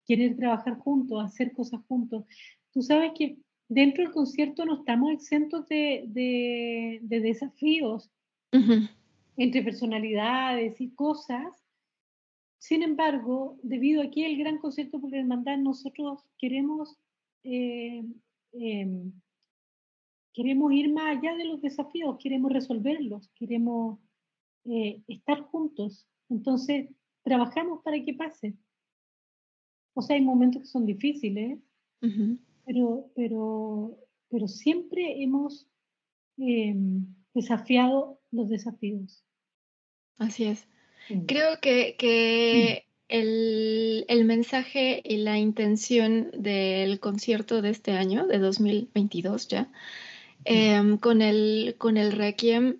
querer trabajar juntos, a hacer cosas juntos. Tú sabes que dentro del concierto no estamos exentos de, desafíos entre personalidades y cosas sin embargo, debido a que el gran concierto por la hermandad, nosotros queremos, eh, em, queremos ir más allá de los desafíos, queremos resolverlos, queremos eh, estar juntos. Entonces, trabajamos para que pase. O sea, hay momentos que son difíciles, pero, pero, pero siempre hemos em, desafiado los desafíos. Así es. Creo que, el, mensaje y la intención del concierto de este año, de 2022 ya, em, con, el, con el Requiem,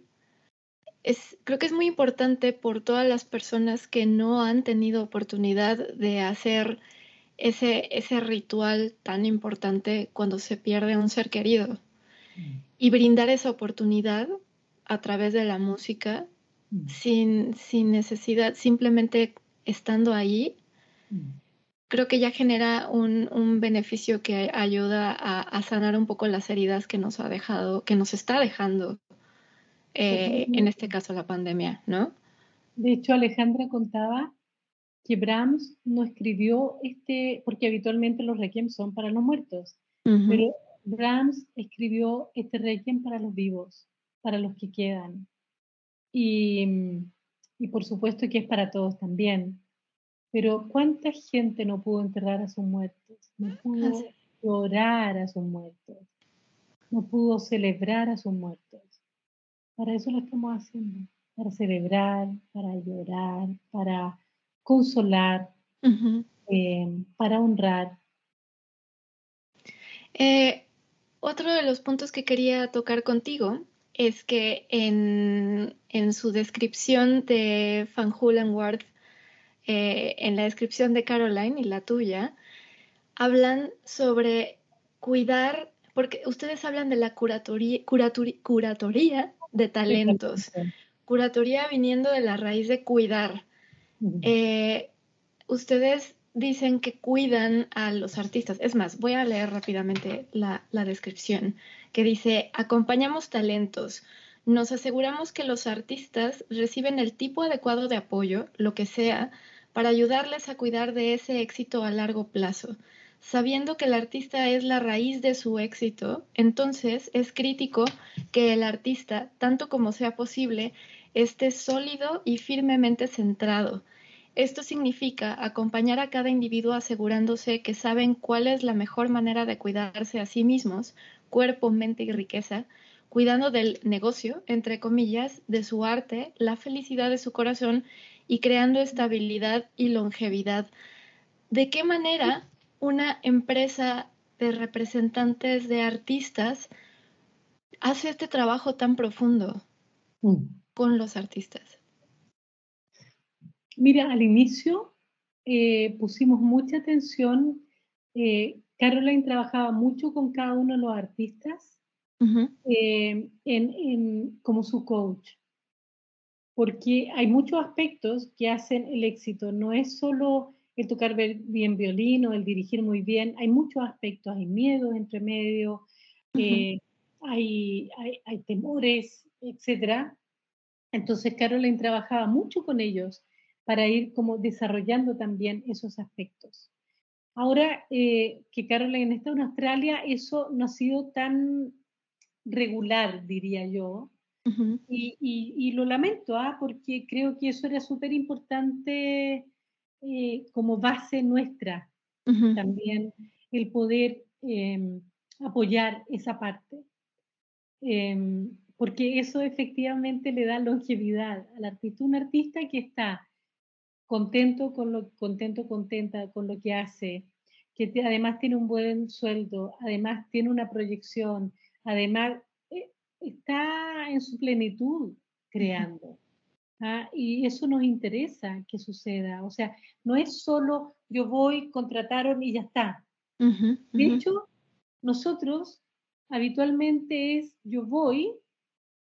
es, creo que es muy importante por todas las personas que no han tenido oportunidad de hacer ese, ese ritual tan importante cuando se pierde un ser querido y brindar esa oportunidad a través de la música Mm. sin, sin necesidad, simplemente estando ahí, mm. creo que ya genera un, un beneficio que ayuda a, sanar un poco las heridas que nos ha dejado, que nos está dejando, eh, en este caso la pandemia, ¿no? De hecho, Alejandra contaba que Brahms no escribió este, porque habitualmente los requiem son para los muertos, pero Brahms escribió este requiem para los vivos, para los que quedan. Y, y por supuesto que es para todos también. Pero ¿cuánta gente no pudo enterrar a sus muertos? No pudo llorar a sus muertos. No pudo celebrar a sus muertos. Para eso lo estamos haciendo. Para celebrar, para llorar, para consolar, eh, para honrar. Eh, otro de los puntos que quería tocar contigo es que en, su descripción de Van Ward, eh, en la descripción de Caroline y la tuya, hablan sobre cuidar, porque ustedes hablan de la curatoría, curatoría de talentos, curatoría viniendo de la raíz de cuidar. Eh, ustedes dicen que cuidan a los artistas. Es más, voy a leer rápidamente la, descripción que dice, acompañamos talentos. Nos aseguramos que los artistas reciben el tipo adecuado de apoyo, lo que sea, para ayudarles a cuidar de ese éxito a largo plazo. Sabiendo que el artista es la raíz de su éxito, entonces es crítico que el artista, tanto como sea posible, esté sólido y firmemente centrado. Esto significa acompañar a cada individuo asegurándose que saben cuál es la mejor manera de cuidarse a sí mismos, cuerpo, mente y riqueza, cuidando del negocio, entre comillas, de su arte, la felicidad de su corazón y creando estabilidad y longevidad. ¿De qué manera una empresa de representantes de artistas hace este trabajo tan profundo mm. con los artistas? Mira, al inicio eh, pusimos mucha atención. Eh, Caroline trabajaba mucho con cada uno de los artistas eh, como su coach, porque hay muchos aspectos que hacen el éxito. No es solo el tocar bien violín o el dirigir muy bien, hay muchos aspectos, hay miedos entre medio, hay, hay, temores, etc. Entonces Caroline trabajaba mucho con ellos para ir como desarrollando también esos aspectos. Ahora eh, que Caroline está en Australia, eso no ha sido tan regular, diría yo, y, lo lamento, ¿ah? porque creo que eso era súper importante eh, como base nuestra también, el poder em, apoyar esa parte. Em, porque eso efectivamente le da longevidad al artista. Un artista que está contento con lo contento contenta con lo que hace, que además tiene un buen sueldo, además tiene una proyección, además eh, está en su plenitud creando. ¿ah? Y eso nos interesa que suceda. O sea, no es solo yo voy, contrataron y ya está. De hecho, nosotros habitualmente es yo voy,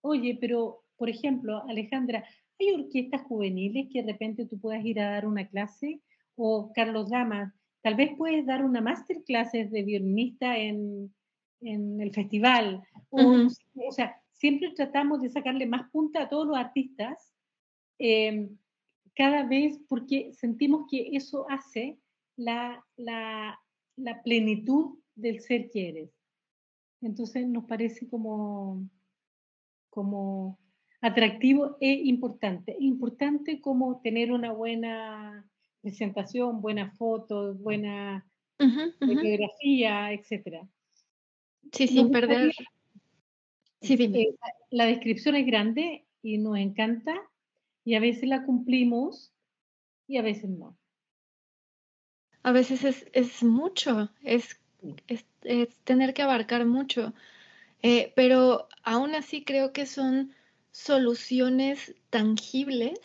oye, pero por ejemplo, Alejandra, hay orquestas juveniles que de repente tú puedas ir a dar una clase, o Carlos Gama, tal vez puedes dar una masterclass de violinista en, en el festival. O, sea, siempre tratamos de sacarle más punta a todos los artistas, em, cada vez porque sentimos que eso hace la, la, la plenitud del ser que eres. Entonces nos parece como, como atractivo e importante. Importante como tener una buena presentación, buenas fotos, buena fotografía, etc. Sí, sin perder. Sí, eh, la descripción es grande y nos encanta y a veces la cumplimos y a veces no. A veces es, mucho, es, es, tener que abarcar mucho, eh, pero aún así creo que son soluciones tangibles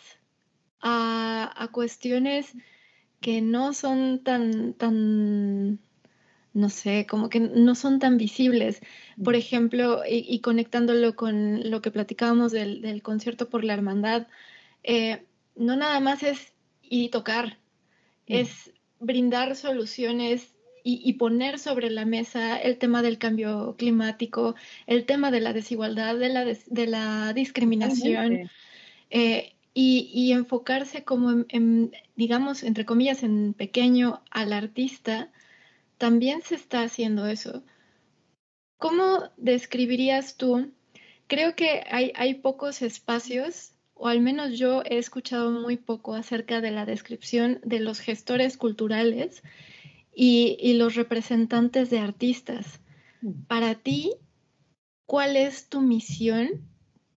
a, cuestiones que no son tan, tan, no sé, como que no son tan visibles. Por ejemplo, y, conectándolo con lo que platicábamos del, concierto por la hermandad, eh, no nada más es ir y tocar, es brindar soluciones y, poner sobre la mesa el tema del cambio climático, el tema de la desigualdad, de la, de la discriminación, eh, y, enfocarse como en, digamos, entre comillas, en pequeño al artista, también se está haciendo eso. ¿Cómo describirías tú? Creo que hay, hay pocos espacios o al menos yo he escuchado muy poco acerca de la descripción de los gestores culturales y, los representantes de artistas. Mm. Para ti, ¿cuál es tu misión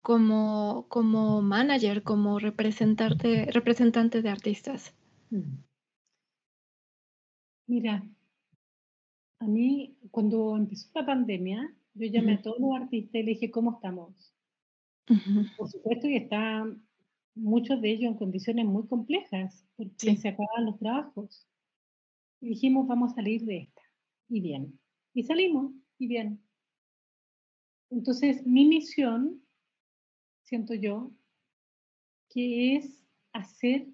como, como manager, como representante, representante de artistas? Mm. Mira, a mí cuando empezó la pandemia, yo llamé a todos los artistas y le dije, ¿cómo estamos? Por supuesto que están muchos de ellos en condiciones muy complejas, porque se acaban los trabajos. Y dijimos, vamos a salir de esta. Y bien. Y salimos, y bien. Entonces, mi misión, siento yo, que es hacer,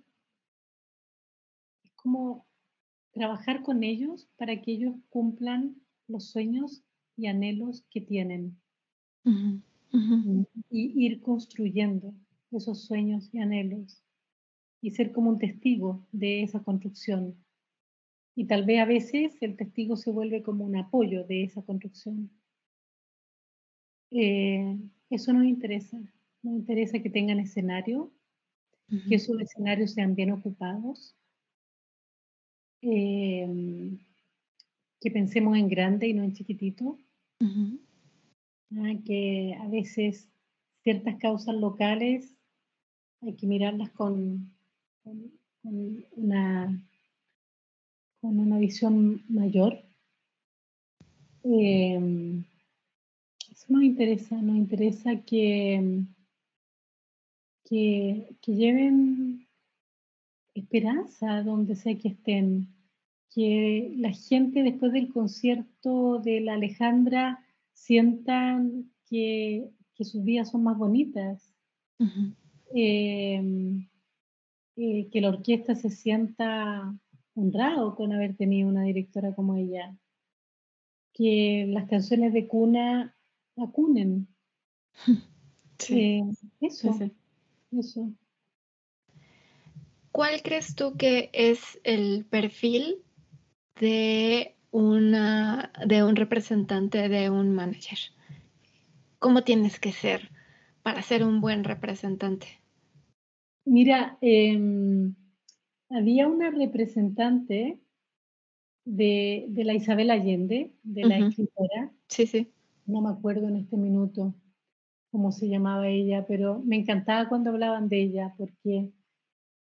es como trabajar con ellos para que ellos cumplan los sueños y anhelos que tienen. Y ir construyendo esos sueños y anhelos y ser como un testigo de esa construcción. Y tal vez a veces el testigo se vuelve como un apoyo de esa construcción. Eh, eso nos interesa. Nos interesa que tengan escenario, que esos escenarios sean bien ocupados, em, que pensemos en grande y no en chiquitito, ah, que a veces ciertas causas locales hay que mirarlas con, una, con una visión mayor. Em, eso nos interesa, nos interesa que, que, lleven esperanza donde sea que estén, que la gente después del concierto de la Alejandra sientan que, sus vidas son más bonitas, em, eh, que la orquesta se sienta honrado con haber tenido una directora como ella, que las canciones de cuna acunen. Sí. Eh, eso, eso. ¿Cuál crees tú que es el perfil de una de un representante de un manager? ¿Cómo tienes que ser para ser un buen representante? Mira, em, había una representante de, la Isabel Allende, de la escritora. Sí, sí no me acuerdo en este minuto cómo se llamaba ella, pero me encantaba cuando hablaban de ella, porque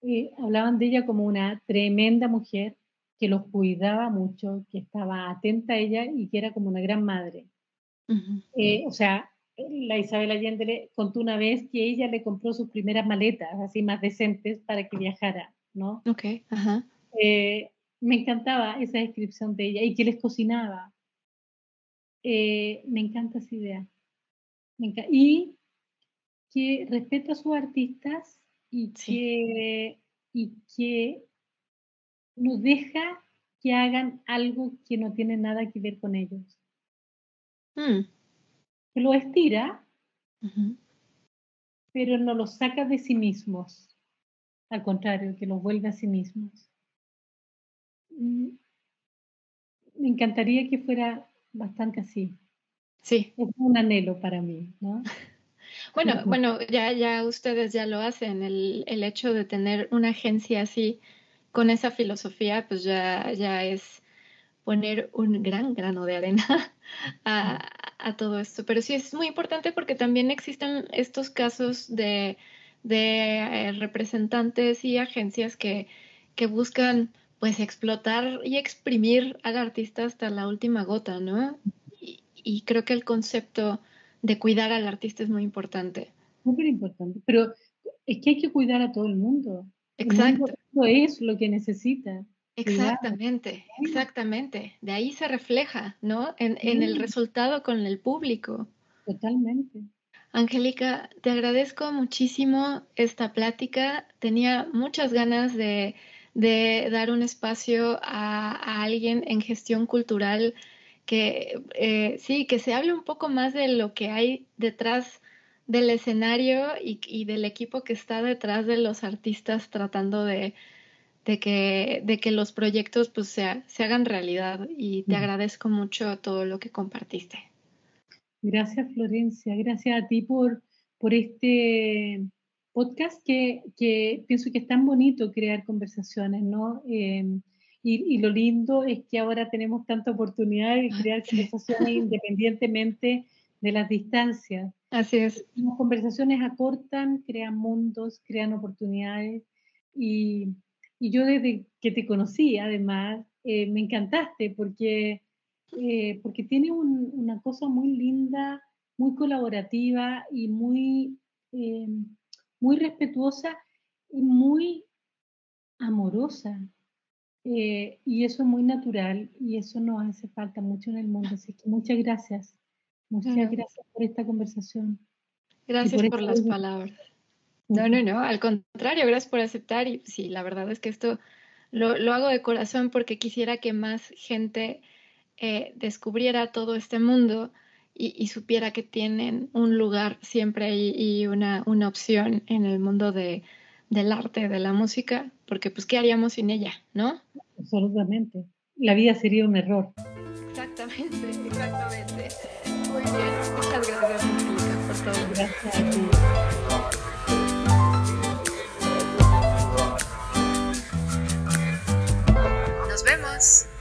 eh, hablaban de ella como una tremenda mujer que los cuidaba mucho, que estaba atenta a ella y que era como una gran madre. Eh, o sea, la Isabel Allende le contó una vez que ella le compró sus primeras maletas, así más decentes, para que viajara, ¿no? Ok, ajá. Eh, me encantaba esa descripción de ella y que les cocinaba. Eh, me encanta esa idea. y que respeta a sus artistas y, que, y que nos deja que hagan algo que no tiene nada que ver con ellos. Mm. Que lo estira, pero no los saca de sí mismos. Al contrario, que los vuelve a sí mismos. Mm. Me encantaría que fuera bastante así. Sí. Es un anhelo para mí, ¿no? Bueno, bueno, ya, ya ustedes ya lo hacen. El, el, hecho de tener una agencia así, con esa filosofía, pues ya, ya es poner un gran grano de arena a, a, todo esto. Pero sí es muy importante porque también existen estos casos de, de eh, representantes y agencias que, que buscan pues explotar y exprimir al artista hasta la última gota, ¿no? Y, creo que el concepto de cuidar al artista es muy importante. Muy importante, pero es que hay que cuidar a todo el mundo. Exacto. Eso es lo que necesita. Exactamente, exactamente. De ahí se refleja, ¿no? En, en el resultado con el público. Totalmente. Angélica, te agradezco muchísimo esta plática. Tenía muchas ganas de, de dar un espacio a, alguien en gestión cultural que eh, sí, que se hable un poco más de lo que hay detrás del escenario y, del equipo que está detrás de los artistas tratando de, que, de que los proyectos pues se, se hagan realidad y te agradezco mucho todo lo que compartiste. Gracias Florencia, gracias a ti por, por este podcast que, que, pienso que es tan bonito crear conversaciones, ¿no? Em, y, lo lindo es que ahora tenemos tanta oportunidad de crear conversaciones independientemente de las distancias. Así es. Las conversaciones acortan, crean mundos, crean oportunidades. Y, y yo desde que te conocí, además, eh, me encantaste porque, eh, porque tiene una cosa muy linda, muy colaborativa y muy, eh, muy respetuosa y muy amorosa. y eso es muy natural y eso nos hace falta mucho en el mundo. Así que muchas gracias. Muchas gracias por esta conversación. Gracias por, las palabras. No, no, no, al contrario, gracias por aceptar. Y sí, la verdad es que esto lo, lo hago de corazón porque quisiera que más gente eh, descubriera todo este mundo y, y, supiera que tienen un lugar siempre y, y una, una, opción en el mundo de, del arte, de la música, porque pues ¿qué haríamos sin ella, no? Absolutamente. La vida sería un error. Exactamente, exactamente. Muy bien. Muchas gracias, por todo. Gracias a ti. Nos vemos.